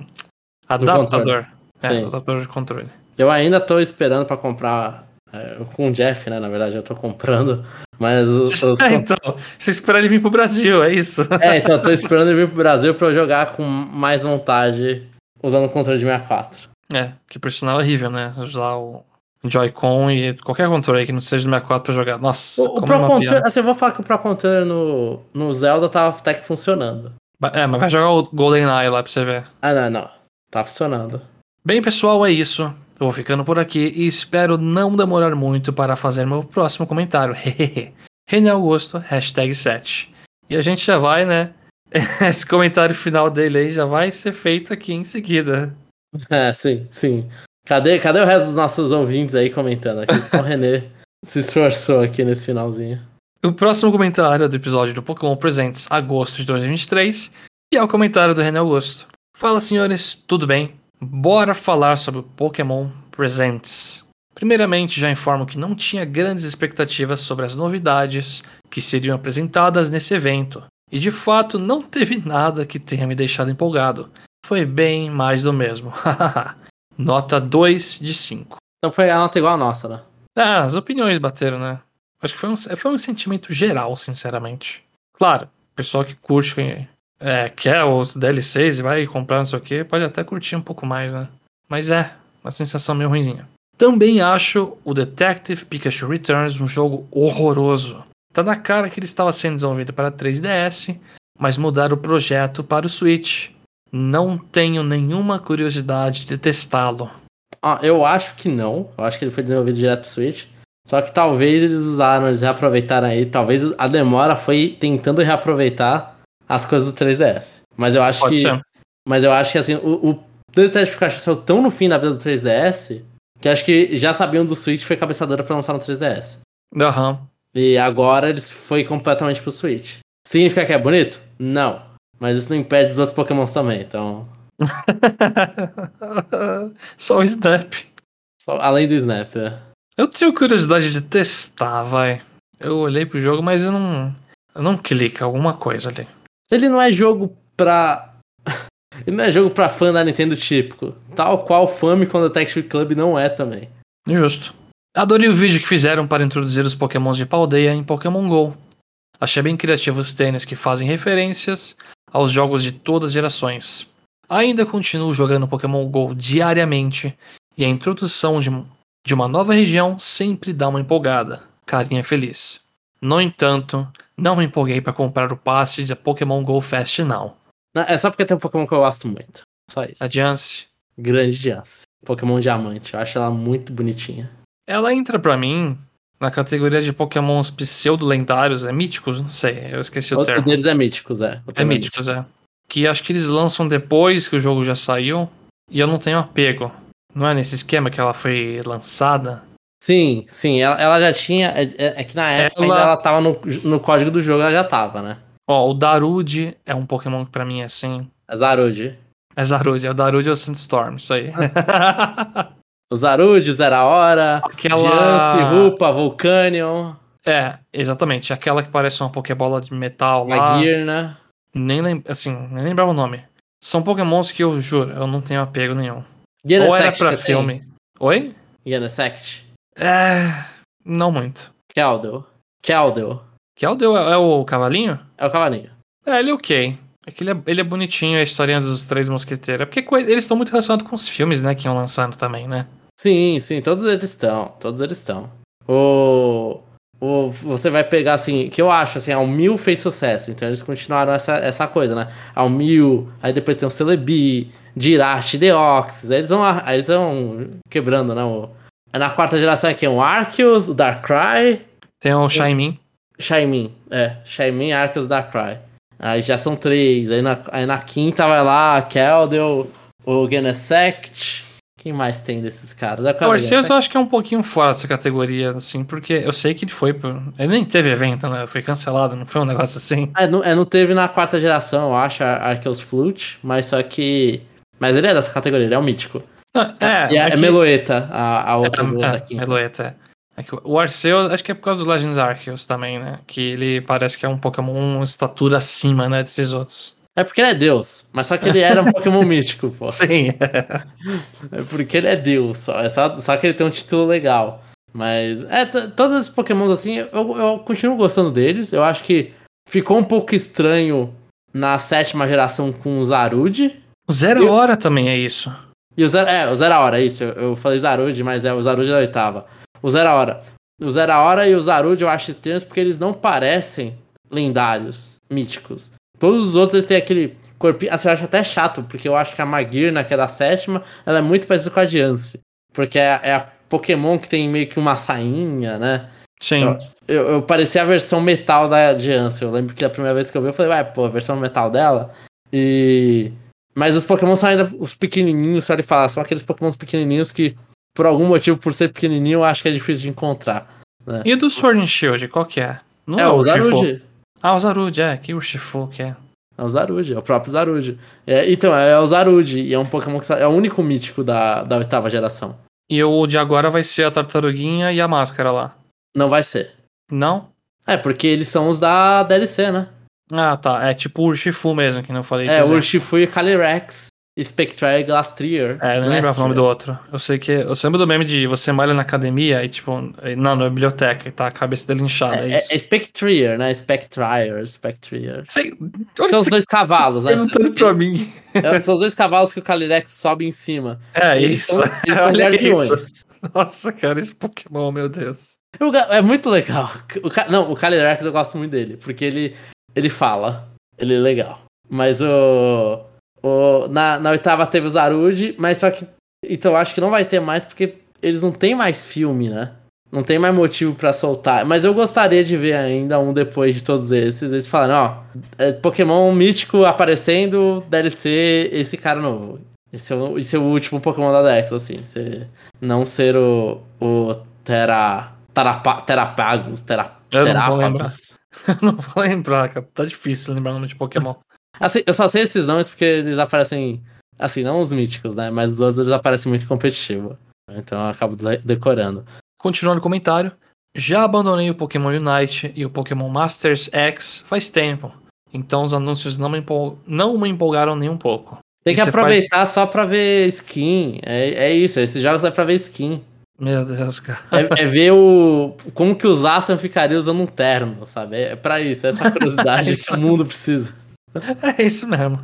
adaptador. É, Sim. do adaptador de controle. Eu ainda tô esperando pra comprar. é, com o Jeff, né? Na verdade, eu tô comprando. Mas os. os- É, então, você espera ele vir pro Brasil, é isso. É, então eu tô esperando ele vir pro Brasil pra eu jogar com mais vontade usando o controle de 64. É, que por sinal é horrível, né? Usar o Joy-Con e qualquer controle aí que não seja do 64 pra jogar. Nossa, O, o como Pro é Controller, piada. assim, eu vou falar que o Pro Controller no, no Zelda tava até que funcionando. É, mas vai jogar o GoldenEye lá pra você ver. Ah, não, não. Tá funcionando. Bem, pessoal, é isso. Eu vou ficando por aqui e espero não demorar muito para fazer meu próximo comentário. René Augusto, hashtag 7. E a gente já vai, né? Esse comentário final dele aí já vai ser feito aqui em seguida. É, sim, sim. Cadê, cadê o resto dos nossos ouvintes aí comentando? Aqui só o René se esforçou aqui nesse finalzinho. O próximo comentário é do episódio do Pokémon Presents, agosto de 2023, e é o comentário do René Augusto. Fala, senhores, tudo bem? Bora falar sobre o Pokémon Presents. Primeiramente, já informo que não tinha grandes expectativas sobre as novidades que seriam apresentadas nesse evento, e de fato não teve nada que tenha me deixado empolgado. Foi bem mais do mesmo. Nota 2 de 5. Então foi a nota igual a nossa, né? Ah, as opiniões bateram, né? Acho que foi um, foi um sentimento geral, sinceramente. Claro, pessoal que curte, é, quer os DLCs e vai comprar não sei o que, pode até curtir um pouco mais, né? Mas é, uma sensação meio ruimzinha. Também acho o Detective Pikachu Returns um jogo horroroso. Tá na cara que ele estava sendo desenvolvido para 3DS, mas mudaram o projeto para o Switch. Não tenho nenhuma curiosidade de testá-lo. Ah, eu acho que não. Eu acho que ele foi desenvolvido direto pro Switch. Só que talvez eles usaram, eles reaproveitaram aí. Talvez a demora foi tentando reaproveitar as coisas do 3DS. Mas eu acho Pode que. ser. Mas eu acho que assim, o, o Detective Pikachu saiu tão no fim da vida do 3DS que acho que já sabiam do Switch foi cabeçadora pra lançar no 3DS. Aham. E agora eles foi completamente pro Switch. Significa que é bonito? Não. Mas isso não impede os outros Pokémons também, então. Só o Snap. só- além do Snap, né? Eu tenho curiosidade de testar, vai. Eu olhei pro jogo, mas eu não. Eu não clica alguma coisa ali. Ele não é jogo pra. Ele não é jogo pra fã da Nintendo típico. Tal qual Famicom Detective Club não é também. Justo. Adorei o vídeo que fizeram para introduzir os pokémons de Paldeia em Pokémon GO. Achei bem criativo os tênis que fazem referências aos jogos de todas as gerações. Ainda continuo jogando Pokémon GO diariamente e a introdução de, de uma nova região sempre dá uma empolgada. Carinha feliz. No entanto, não me empolguei para comprar o passe de Pokémon GO Fast não. É só porque tem um Pokémon que eu gosto muito. Só isso. Adiante. Grande Diance. Pokémon Diamante. Eu acho ela muito bonitinha. Ela entra pra mim na categoria de pokémons pseudo-lendários, é míticos? Não sei, eu esqueci o, O, termo. deles é Míticos, é. O É termo míticos, é. Que acho que eles lançam depois que o jogo já saiu e eu não tenho apego. Não é nesse esquema que ela foi lançada? Sim, sim. Ela, ela já tinha. É, é- é que na época Ela- ainda ela tava no, no código do jogo, ela já tava, né? Ó, o Darude é um pokémon que pra mim é assim. A Zarude. É Zarude, é o Darude ou o Sandstorm, isso aí. O Zarude, o Zera Hora, Aquela- Diance, Rupa, Volcanion, é, exatamente, aquela que parece uma pokébola de metal lá. Magear, né? Nem assim, nem lembrava o nome. São pokémons que eu juro, eu não tenho apego nenhum. Genesect, Ou era pra você tem? filme. Oi? Genesect. É. Não muito. Keldeo. Keldeo. Que é é o cavalinho? É o cavalinho. É, ele é ok. É que ele é, ele é bonitinho, a historinha dos três mosqueteiros. É porque co- eles estão muito relacionados com os filmes, né? Que iam lançando também, né? Sim, sim, todos eles estão. Todos eles estão. O. o, você vai pegar assim, que eu acho assim, a Mil fez sucesso, então eles continuaram essa, essa coisa, né? A Mil, aí depois tem o Celebi, Jirachi, Deoxys, aí eles vão, aí eles vão quebrando, né? O, na quarta geração aqui é o Arceus, o Darkrai. Tem o Shaimin. Shaimin, é. Shaimin, Arceus, Darkrai. Aí já são três. Aí na, aí na quinta vai lá a Keldeo, o Genesect. Quem mais tem desses caras? É o Arceus eu acho que é um pouquinho fora dessa categoria, assim, porque eu sei que ele foi. Pro... Ele nem teve evento, né? Foi cancelado, não foi um negócio assim. É, não, é, não teve na quarta geração, eu acho, Arceus Flute, mas só que. Mas ele é dessa categoria, ele é o mítico. Não, é, é, é, é Meloeta, a, a outra é, é, Meloeta, é. é o Arceus, acho que é por causa do Legends Arceus também, né? Que ele parece que é um Pokémon estatura acima, né, desses outros. É porque ele é Deus, mas só que ele era um Pokémon mítico, pô. Sim. é porque ele é Deus, só, é só, só que ele tem um título legal. Mas, é, todos esses Pokémons assim, eu, eu continuo gostando deles. Eu acho que ficou um pouco estranho na sétima geração com o Zarude. O Zero Hora também é isso. E o Zero, é, o Zero Hora, isso. Eu, eu falei Zarude, mas é o Zarude da oitava. O Zero Hora. O Zero Hora e o Zarude eu acho estranhos porque eles não parecem lendários, míticos. Todos os outros eles têm aquele corpinho. Assim, eu acho até chato, porque eu acho que a Magirna, que é da sétima, ela é muito parecida com a Diance. Porque é, é, a Pokémon que tem meio que uma sainha, né? Sim. Eu, eu, eu parecia a versão metal da Diance. Eu lembro que a primeira vez que eu vi, eu falei, vai, pô, a versão metal dela. E. Mas os Pokémon são ainda os pequenininhos, só de falar, são aqueles Pokémon pequenininhos que, por algum motivo, por ser pequenininho, eu acho que é difícil de encontrar. Né? E do Sword and Shield, qual que é? Não é, é o Zarude. Ah, o Zarude, é. Que o Shifu que é. É o Zarude, é o próprio Zarude. É, então, é o Zarude, e é um Pokémon que é o único mítico da, da oitava geração. E o de agora vai ser a tartaruguinha e a máscara lá. Não vai ser. Não? É, porque eles são os da DLC, né? Ah, tá. É tipo o Urshifu mesmo, que não falei. É, o Urshifu e o Calyrex. Spectre e Glastrier. É, não lembro o nome do outro. Eu sei que. Eu lembro do meme de você malha na academia e, tipo, não, na biblioteca e tá a cabeça dele inchada. É, é, é Spectrier, né? Spectrier, Spectrier. Sei, são os dois cavalos, né? Perguntando pra mim. É, são os dois cavalos que o Calyrex sobe em cima. É eles isso. São, eles são guardiões. Nossa, cara, esse Pokémon, meu Deus. É muito legal. O, não, o Calyrex eu gosto muito dele, porque ele, ele fala. Ele é legal. Mas o. O, na, na oitava teve o Zarude, mas só que. Então eu acho que não vai ter mais porque eles não tem mais filme, né? Não tem mais motivo para soltar. Mas eu gostaria de ver ainda um depois de todos esses. Eles falaram, ó, é Pokémon mítico aparecendo, deve ser esse cara novo. Esse é o, esse é o último Pokémon da Dex, assim. Você não ser o, o Tera, terapa, Terapagos, tera, Eu. Eu não vou lembrar, cara. Tá difícil lembrar o nome de Pokémon. Assim, eu só sei esses nomes porque eles aparecem. Assim, não os míticos, né? Mas os outros eles aparecem muito competitivo. Então eu acabo decorando. Continuando o comentário. Já abandonei o Pokémon Unite e o Pokémon Masters X faz tempo. Então os anúncios não me, empol... não me empolgaram nem um pouco. Tem que aproveitar faz... só pra ver skin. É, é isso, esses jogos é pra ver skin. Meu Deus, cara. É, é, ver o. como que os Aston ficariam usando um terno, sabe? É pra isso, é essa curiosidade é que o mundo precisa. É isso mesmo.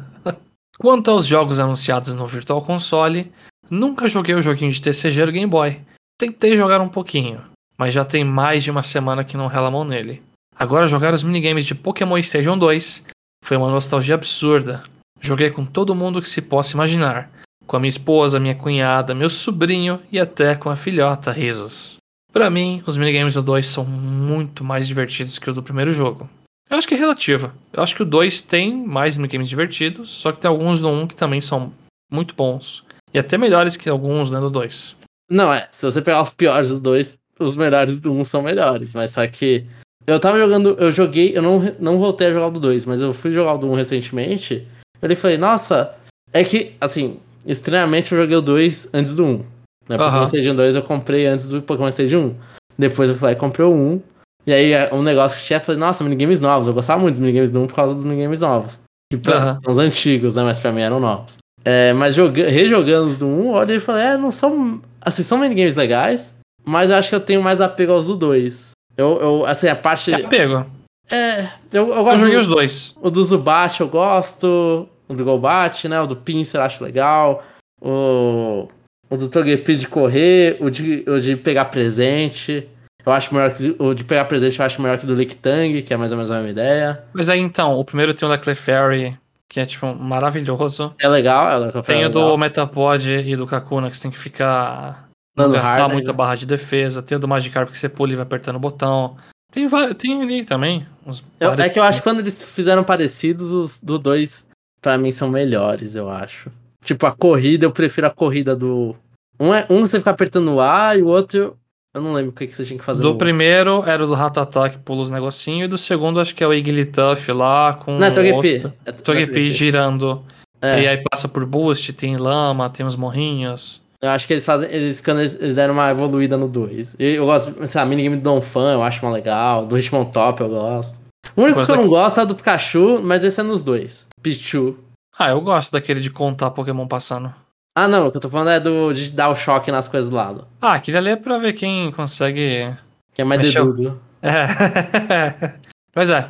Quanto aos jogos anunciados no Virtual Console, nunca joguei o joguinho de TCG do Game Boy. Tentei jogar um pouquinho, mas já tem mais de uma semana que não rela mão nele. Agora jogar os minigames de Pokémon Stadium 2 foi uma nostalgia absurda. Joguei com todo mundo que se possa imaginar. Com a minha esposa, minha cunhada, meu sobrinho e até com a filhota Risos. Para mim, os minigames do 2 são muito mais divertidos que o do primeiro jogo. Eu acho que é relativa. Eu acho que o 2 tem mais minigames divertidos, só que tem alguns do 1 um que também são muito bons. E até melhores que alguns né, do 2. Não, é. Se você pegar os piores dos dois, os melhores do 1 um são melhores. Mas só que. Eu tava jogando. Eu joguei. Eu não, não voltei a jogar o do 2, mas eu fui jogar o do 1 um recentemente. Eu falei, nossa. É que, assim, estranhamente eu joguei o 2 antes do 1. Um, né? Pokémon Stadium 2 eu comprei antes do Pokémon Stadium 1. Depois eu falei, comprei o 1. E aí, é um negócio que tinha, eu falei, nossa, minigames novos. Eu gostava muito dos minigames do 1 por causa dos minigames novos. Que pra, uhum. são os antigos, né? Mas pra mim eram novos. É, mas joga, rejogando os do 1, olha e falei, é, não são. Assim, são minigames legais, mas eu acho que eu tenho mais apego aos do 2. Eu, eu, assim, a parte. É apego. É, eu, eu gosto. Eu joguei do, os dois. O do Zubat eu gosto. O do Golbat, né? O do Pinsir acho legal. O, o do Togepi de correr. O de, o de pegar presente. Eu acho melhor que o de pegar presente, eu acho melhor que o do Lick Tang, que é mais ou menos a mesma ideia. Mas aí então, o primeiro tem o da Clefairy, que é tipo maravilhoso. É legal, é Tem é o do. Metapod e do Kakuna, que você tem que ficar. Não Dando gastar hard, muita né? barra de defesa. Tem o do Magikarp que você pula e vai apertando o botão. Tem, tem ali também. Uns Eu- é que eu acho que quando eles fizeram parecidos, os do 2 pra mim são melhores, eu acho. Tipo, a corrida, eu prefiro a corrida do. Um, é, um você fica apertando o A e o outro. Eu não lembro o que, que você tinha que fazer. Do primeiro era o do Ratata que pula os negocinhos. E do segundo acho que é o Igglytuff lá com. Não, é Togepi. outro- É Togepi girando. É. E aí passa por boost, tem lama, tem os morrinhos. Eu acho que eles fazem. Eles, quando eles, eles deram uma evoluída no 2. E Eu gosto, sei lá, minigame do Donphan eu acho uma legal. Do Hitmontop eu gosto. O único que eu não daqui- gosto é do Pikachu, mas esse é nos dois. Pichu. Ah, eu gosto daquele de contar Pokémon passando. Ah, não, o que eu tô falando é do de dar o choque nas coisas do lado. Ah, aquele ali é pra ver quem consegue. Que é mais Mexeu. dedudo. É. Mas é,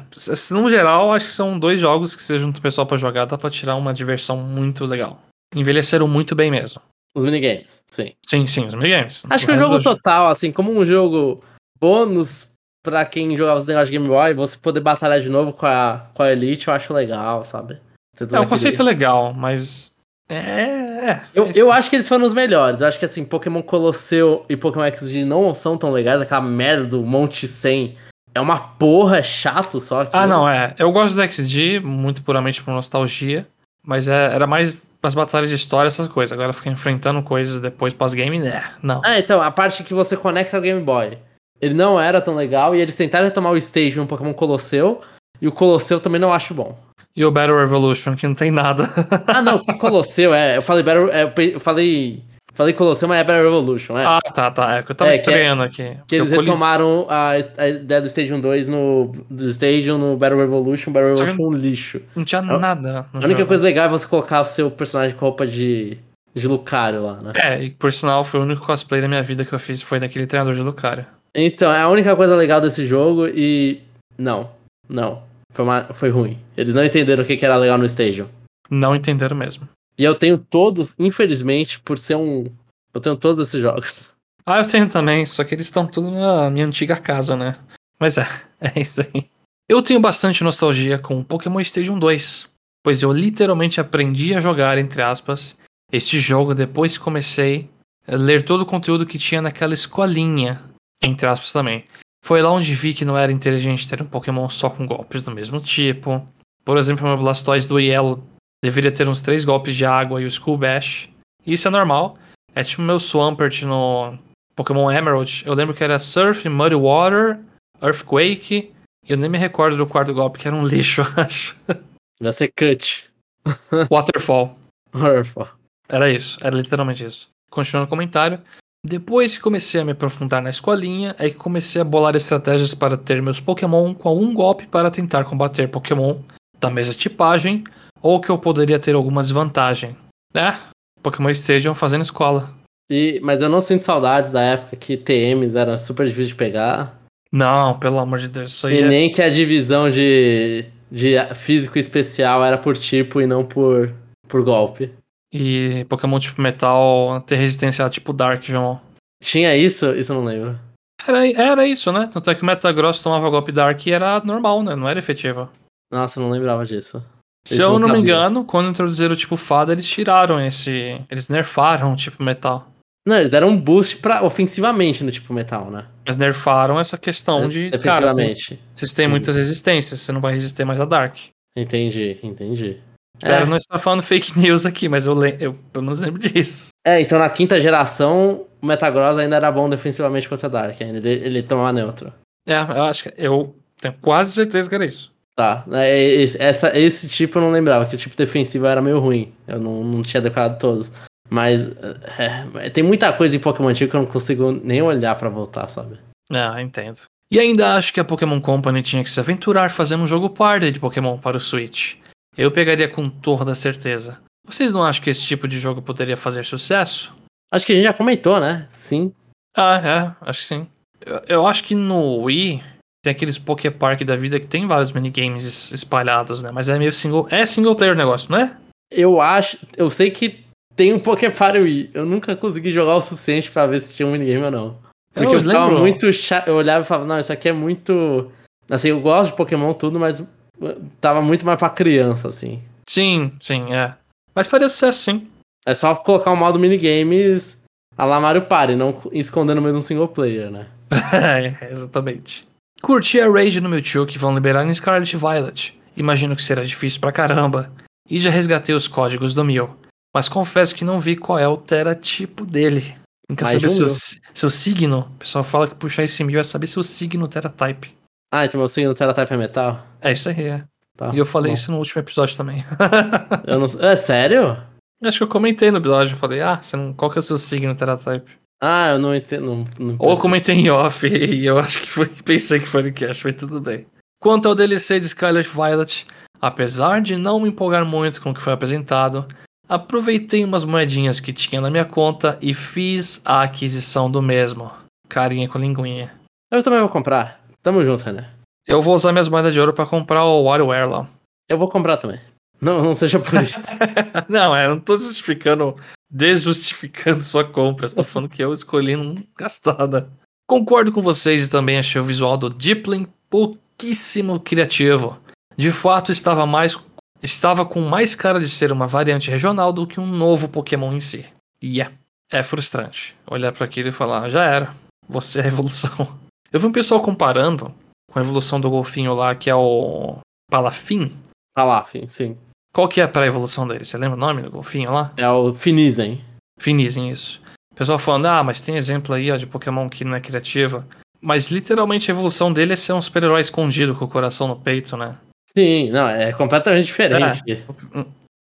no geral, acho que são dois jogos que você junta o pessoal pra jogar, dá pra tirar uma diversão muito legal. Envelheceram muito bem mesmo. Os minigames, sim. Sim, sim, os minigames. Acho que o jogo total, assim, como um jogo bônus pra quem jogava os negócios de Game Boy, você poder batalhar de novo com a, com a Elite, eu acho legal, sabe? É, o aquele- conceito é legal, mas. É. é Eu, é isso. eu acho que eles foram os melhores. Eu acho que assim, Pokémon Colosseu e Pokémon XD não são tão legais. Aquela merda do Monte 100 é uma porra, é chato só. Ah, não, é. Eu gosto do XG, muito puramente por nostalgia, mas é, era mais as batalhas de história, essas coisas. Agora ficar enfrentando coisas depois pós-game, né? Não. Ah, então, a parte que você conecta ao Game Boy. Ele não era tão legal e eles tentaram retomar o stage no Pokémon Colosseu. E o Colosseu também não acho bom. E o Battle Revolution, que não tem nada. Ah, não, Colosseu é. Eu falei Battle. é, eu falei. Falei Colosseu, mas é Battle Revolution, é. ah, tá, tá. É que eu tava É, é- estranhando aqui. Que eles retomaram a, a ideia do Stadium 2 no. Do Stadium no Battle Revolution, Battle Revolution um lixo. Não tinha nada. no A única jogo. coisa legal é você colocar o seu personagem com roupa de. de Lucario lá, né? É, e por sinal, foi o único cosplay da minha vida que eu fiz, foi daquele treinador de Lucario. Então, é a única coisa legal desse jogo e. Não. Não. Foi, uma- foi ruim. Eles não entenderam o que que era legal no Stadium. Não entenderam mesmo. E eu tenho todos, infelizmente, por ser um. Eu tenho todos esses jogos. Ah, eu tenho também, só que eles estão tudo na minha antiga casa, né? Mas é, é isso aí. Eu tenho bastante nostalgia com Pokémon Stadium 2, pois eu literalmente aprendi a jogar, entre aspas, este jogo depois que comecei a ler todo o conteúdo que tinha naquela escolinha, entre aspas também. Foi lá onde vi que não era inteligente ter um Pokémon só com golpes do mesmo tipo. Por exemplo, meu Blastoise do Yellow deveria ter uns três golpes de água e o Skull Bash. Isso é normal. É tipo meu Swampert no Pokémon Emerald. Eu lembro que era Surf, Muddy Water, Earthquake. E eu nem me recordo do quarto golpe, que era um lixo, eu acho. Vai ser cut. Waterfall. Orfa. Era isso, era literalmente isso. Continuando o comentário. Depois que comecei a me aprofundar na escolinha, é que comecei a bolar estratégias para ter meus Pokémon com algum golpe para tentar combater Pokémon da mesma tipagem, ou que eu poderia ter alguma desvantagem. É, Pokémon Stadium fazendo escola. E, mas eu não sinto saudades da época que TMs era super difícil de pegar. Não, pelo amor de Deus, isso aí E é... nem que a divisão de, de físico especial era por tipo e não por, por golpe. E Pokémon tipo Metal ter resistência a tipo Dark, João. Tinha isso? Isso eu não lembro. Era, era isso, né? Tanto é que o Metagross tomava golpe Dark e era normal, né? Não era efetivo. Nossa, eu não lembrava disso. Se eu não me engano, quando introduziram o tipo Fada, eles tiraram esse. Eles nerfaram o tipo Metal. Não, eles deram um boost pra, ofensivamente no tipo metal, né? Mas nerfaram essa questão de. Cara, Defensivamente. vocês têm muitas resistências, você não vai resistir mais a Dark. Entendi, entendi. Espero É, não estar falando fake news aqui, mas eu, eu pelo menos lembro disso. é, então na quinta geração, o Metagross ainda era bom defensivamente contra a Dark, ainda. Ele, ele tomava neutro. É, eu acho que. Eu tenho quase certeza que era isso. Tá, é, esse, essa, esse tipo eu não lembrava, que o tipo defensivo era meio ruim. Eu não, não tinha decorado todos. Mas é, tem muita coisa em Pokémon antigo que eu não consigo nem olhar pra voltar, sabe? É, entendo. E ainda acho que a Pokémon Company tinha que se aventurar fazendo um jogo party de Pokémon para o Switch. Eu pegaria com toda certeza. Vocês não acham que esse tipo de jogo poderia fazer sucesso? Acho que a gente já comentou, né? Sim. Ah, é, acho que sim. Eu, eu acho que no Wii tem aqueles Poképark da vida que tem vários minigames es- espalhados, né? Mas é meio single. É single player o negócio, não é? Eu acho. Eu sei que tem um Poképarty Wii. Eu nunca consegui jogar o suficiente pra ver se tinha um minigame ou não. Porque eu, eu ficava lembro. muito chato. Eu olhava e falava, não, isso aqui é muito. Assim, eu gosto de Pokémon tudo, mas tava muito mais pra criança, assim. Sim, sim, é. Mas faria sucesso, sim. É só colocar o modo minigames a la Mario Party, não meio de um single player, né? é, exatamente. Curti a raid no Mewtwo que vão liberar em Scarlet Violet. Imagino que será difícil pra caramba. E já resgatei os códigos do Mew. Mas confesso que não vi qual é o teratipo dele. Quer saber um seu, seu signo? O pessoal fala que puxar esse Mew é saber seu signo Teratype. Ah, então meu signo Teratype é metal? É isso aí, é. Tá, e eu falei bom. isso no último episódio também. eu não... É sério? Acho que eu comentei no episódio. Eu falei, ah, você não... qual que é o seu signo Teratype? Ah, eu não entendo. Não, não Ou comentei em off e eu acho que foi, pensei que foi no cast, mas tudo bem. Quanto ao DLC de Scarlet Violet, apesar de não me empolgar muito com o que foi apresentado, aproveitei umas moedinhas que tinha na minha conta e fiz a aquisição do mesmo. Carinha com linguinha. Eu também vou comprar. Tamo junto, René. Eu vou usar minhas moedas de ouro para comprar o WarioWare lá. Eu vou comprar também. Não, não seja por isso. não, é, não tô justificando, desjustificando sua compra. Estou falando que eu escolhi não gastar, né? Concordo com vocês e também achei o visual do Dipling pouquíssimo criativo. De fato, estava mais estava com mais cara de ser uma variante regional do que um novo Pokémon em si. E yeah, é frustrante olhar para aquilo e falar: já era, você é a evolução. Eu vi um pessoal comparando com a evolução do golfinho lá, que é o Palafin. Palafin, sim. Qual que é a evolução dele? Você lembra o nome do golfinho lá? É o Finizen. Finizen, isso. O pessoal falando, ah, mas tem exemplo aí ó, de Pokémon que não é criativa. Mas literalmente a evolução dele é ser um super-herói escondido com o coração no peito, né? Sim, não, é completamente diferente. É.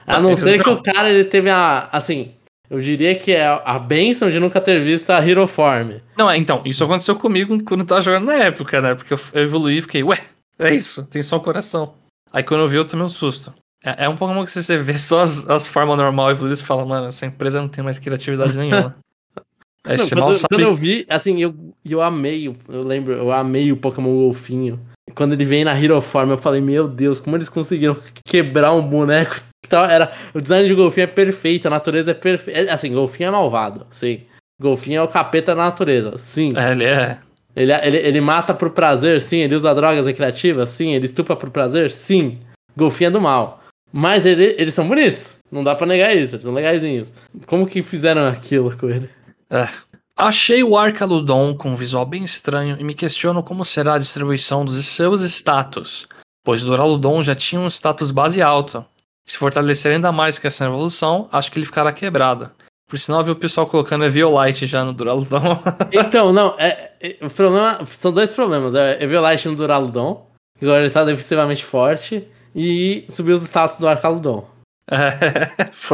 A não ser que o cara ele teve a. Assim, eu diria que é a benção de nunca ter visto a Hero Form. Não, é, então, isso aconteceu comigo quando eu tava jogando na época, né? Porque eu evoluí e fiquei, ué, é isso, tem só um coração. Aí quando eu vi, eu tomei um susto. É, é um Pokémon que você vê só as, as formas normais evoluídas e fala, mano, essa empresa não tem mais criatividade nenhuma. Aí não, você quando, mal sabe... quando eu vi, assim, eu, eu amei, eu lembro, eu amei o Pokémon Golfinho. Quando ele vem na Hero Form, eu falei, meu Deus, como eles conseguiram quebrar um boneco era, o design de golfinho é perfeito, a natureza é perfeita. É, assim, golfinho é malvado, sim. Golfinho é o capeta da natureza, sim. É, ele é. Ele, ele, ele mata por prazer, sim. Ele usa drogas recreativas, sim. Ele estupa por prazer, sim. Golfinho é do mal. Mas ele, eles são bonitos. Não dá para negar isso. Eles são legaisinhos. Como que fizeram aquilo com ele? É. Achei o Arcaludon com um visual bem estranho e me questiono como será a distribuição dos seus status, pois o Duraludon já tinha um status base alto. Se fortalecer ainda mais que essa evolução, acho que ele ficará quebrado. Por sinal, vi o pessoal colocando Eviolite já no Duraludon. então, não, é, é, o problema, são dois problemas. É Eviolite no Duraludon, que agora ele tá defensivamente forte, e subir os status do Arcaludon. É,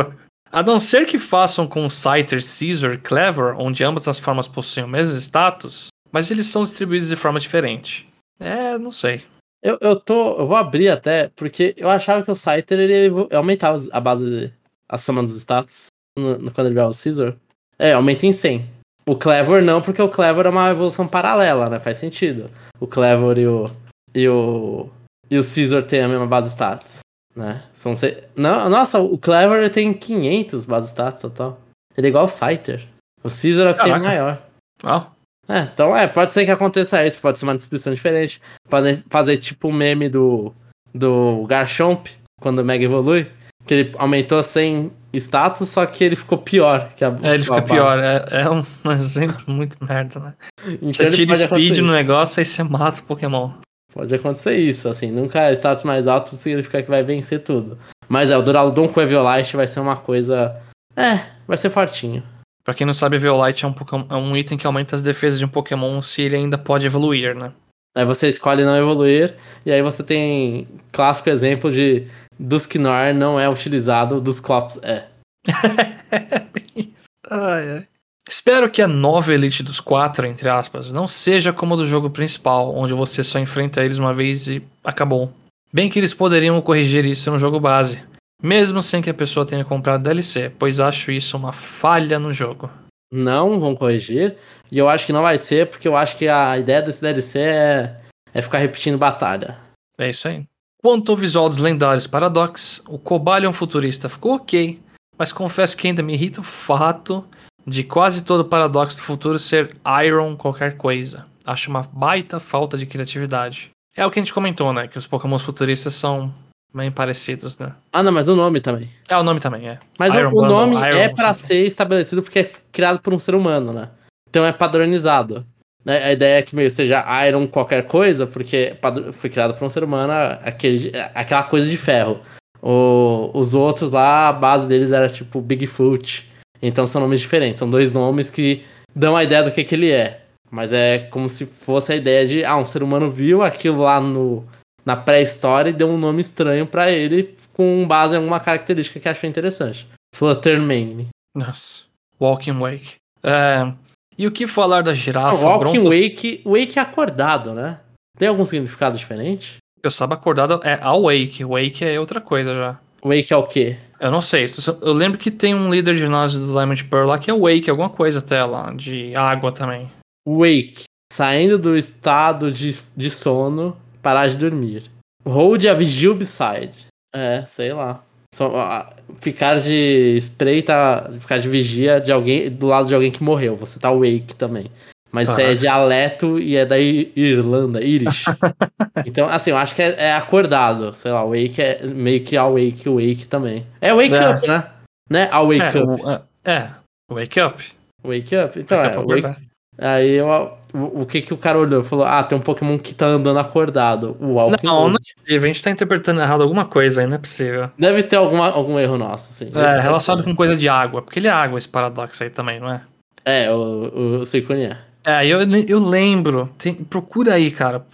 a não ser que façam com Scyther, Caesar, Clever, onde ambas as formas possuem o mesmo status, mas eles são distribuídos de forma diferente. É, não sei. Eu, eu tô. Eu vou abrir até, porque eu achava que o Scyther ele aumentava a base, a soma dos status no, no, quando ele virar o Caesar. É, aumenta em 100. O Clever não, porque o Clever é uma evolução paralela, né? Faz sentido. O Clever e o. E o. E o Caesar tem a mesma base status, né? São se... não, nossa, o Clever tem 500 base status total. Ele é igual o Scyther. O Caesar é o que tem maior. Ah. É, então é, pode ser que aconteça isso, pode ser uma descrição diferente. Podem fazer tipo o meme do, do Garchomp, quando o Mega evolui, que ele aumentou 100 status, só que ele ficou pior. Que a, é, ele fica pior, é, é, um exemplo muito merda, né? Então você tira speed no negócio, aí você mata o Pokémon. Pode acontecer isso, assim, nunca é status mais alto significa que vai vencer tudo. Mas é, o Duraludon com Eviolite vai ser uma coisa... É, vai ser fortinho. Pra quem não sabe, Violite é um, é um item que aumenta as defesas de um Pokémon se ele ainda pode evoluir, né? Aí você escolhe não evoluir, e aí você tem clássico exemplo de Dusknoir não é utilizado, Dusclops é. ai, ai. Espero que a nova Elite dos quatro, entre aspas, não seja como a do jogo principal, onde você só enfrenta eles uma vez e acabou. Bem que eles poderiam corrigir isso no jogo base mesmo sem que a pessoa tenha comprado DLC, pois acho isso uma falha no jogo. Não vão corrigir, e eu acho que não vai ser, porque eu acho que a ideia desse DLC é, é ficar repetindo batalha. É isso aí. Quanto ao visual dos lendários Paradox, o Cobalion futurista ficou ok, mas confesso que ainda me irrita o fato de quase todo paradoxo do futuro ser Iron qualquer coisa. Acho uma baita falta de criatividade. É o que a gente comentou, né? Que os Pokémon futuristas são bem parecidos, né? Ah, não, mas o nome também. É, o nome também, é. Mas Iron o, Bundle, nome Iron é pra something. ser estabelecido porque é criado por um ser humano, né? Então é padronizado. Né? A ideia é que meio seja Iron qualquer coisa, porque foi criado por um ser humano, aquele, aquela coisa de ferro. O- os outros lá, a base deles era tipo Bigfoot. Então são nomes diferentes, são dois nomes que dão a ideia do que, que ele é. Mas é como se fosse a ideia de, ah, um ser humano viu aquilo lá no, na pré-história e deu um nome estranho pra ele com base em alguma característica que achou interessante. Fluttermane. Nossa. Walking Wake. É, E o que falar da girafa? Ah, Walking Broncos- Wake, Wake é acordado, né? Tem algum significado diferente? Eu saiba acordado é awake. Wake é outra coisa já. Wake é o quê? Eu não sei. Eu lembro que tem um líder de ginásio do Lemon Pearl lá que é Wake, alguma coisa até lá, de água também. Wake, saindo do estado de, de sono, parar de dormir. Hold a vigil beside. É, sei lá. Só, ficar de espreita, ficar de vigia de alguém do lado de alguém que morreu. Você tá wake também. Mas isso é dialeto e é da Irlanda, Irish. então, assim, eu acho que é, é acordado. Sei lá, wake é meio que awake, wake também. É wake É. up, né? Né? A wake é, up. o- é, é, Wake Up. Wake up. Então, Wake é, up, wake, acordar. Aí eu, o, o que que o cara olhou? Falou, ah, tem um Pokémon que tá andando acordado. O Walking Não, não é. A gente tá interpretando errado alguma coisa aí, não é possível. Deve ter alguma, algum erro nosso, assim. É, relacionado com coisa de água. Porque ele é água, esse paradoxo aí também, não é? É, o, o Suicune é. É, eu, eu lembro. Tem- procura aí, cara.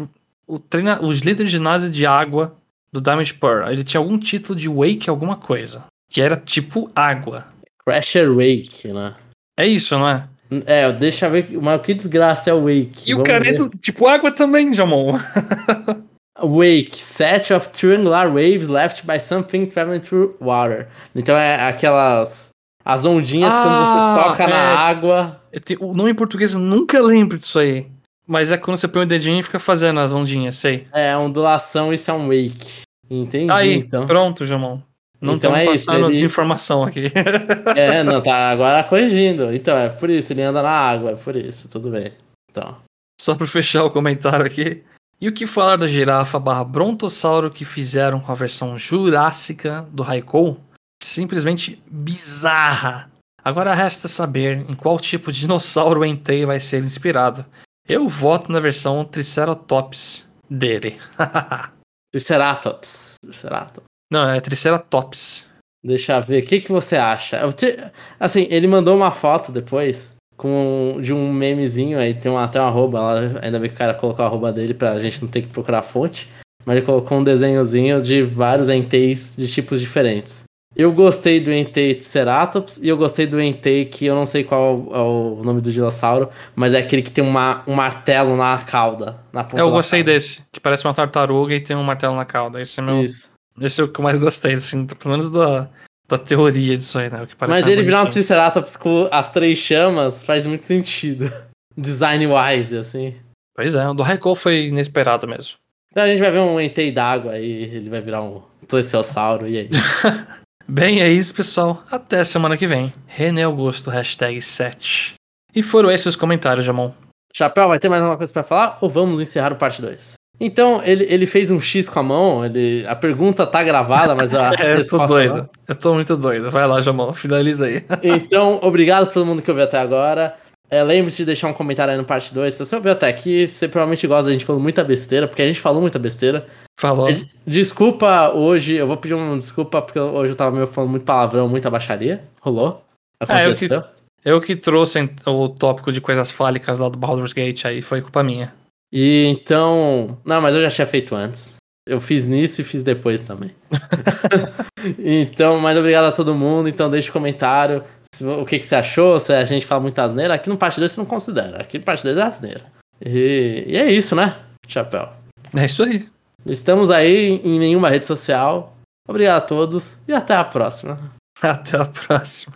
O treina, os líderes de ginásio de água do Diamond Pearl. Ele tinha algum título de Wake alguma coisa. Que era tipo água. Crasher Wake, né? É isso, não é? É, deixa ver. Mas que desgraça é o Wake? E o Vamos ver. caneto, tipo água também, Jamon. Wake, set of triangular waves left by something traveling through water. Então é aquelas. As ondinhas quando Ah, você toca na é. água. Eu te- O nome em português eu nunca lembro disso aí. Mas é quando você põe o dedinho e fica fazendo as ondinhas, sei. É ondulação, isso é um wake. Entendi, Aí, então. pronto, Jamon. Não Então estamos é isso, passando ele- desinformação aqui. É, não, tá agora corrigindo. Então, é por isso, ele anda na água, é por isso, tudo bem. Então. Só pra fechar o comentário aqui. E o que falar da girafa barra brontossauro que fizeram com a versão jurássica do Raikou? Simplesmente bizarra. Agora resta saber em qual tipo de dinossauro o Entei vai ser inspirado. Eu voto na versão Triceratops dele. Triceratops. Triceratops. Não, é Triceratops. Deixa eu ver, o que, que você acha? Te- Assim, ele mandou uma foto depois com de um memezinho, aí tem uma, até um arroba lá, ainda bem que o cara colocou a arroba dele pra gente não ter que procurar a fonte, mas ele colocou um desenhozinho de vários enteis de tipos diferentes. Eu gostei do Entei Triceratops e eu gostei do Entei que eu não sei qual é o nome do dinossauro, mas é aquele que tem uma, um martelo na cauda. Na ponta Eu gostei cauda. desse, que parece uma tartaruga e tem um martelo na cauda. Esse é, meu, Isso. Esse é o que eu mais gostei, assim, pelo menos da, da teoria disso aí, né? Mas mais ele virar um. Triceratops com as três chamas faz muito sentido. Design-wise, assim. Pois é, o do Raikou foi inesperado mesmo. Então a gente vai ver um Entei d'água aí, ele vai virar um plesiosauro, e aí? Bem, é isso, pessoal. Até semana que vem. René Augusto, hashtag 7. E foram esses os comentários, Jamon. Chapéu, vai ter mais alguma coisa pra falar ou vamos encerrar o parte 2? Então, ele, ele fez um X com a mão, ele, a pergunta tá gravada, mas a É, eu tô doido. não. Eu tô muito doido. Vai lá, Jamon, finaliza aí. Então, obrigado pra todo mundo que ouviu até agora. É, Lembre-se de deixar um comentário aí no parte 2. Se você ouviu até aqui, você provavelmente gosta da gente falando muita besteira, porque a gente falou muita besteira. Falou. Desculpa hoje, eu vou pedir uma desculpa porque hoje eu tava meio falando muito palavrão, muita baixaria. Rolou? É, eu que- Aconteceu? Eu que trouxe o tópico de coisas fálicas lá do Baldur's Gate aí, foi culpa minha. E então. Não, mas eu já tinha feito antes. Eu fiz nisso e fiz depois também. então, mas obrigado a todo mundo. Então, deixa o comentário. se- o que, que você achou? Se a gente fala muita asneira. Aqui no parte 2 você não considera. Aqui no parte 2 é asneira. E, e é isso, né? Chapéu. É isso aí. Estamos aí em nenhuma rede social. Obrigado a todos e até a próxima. Até a próxima.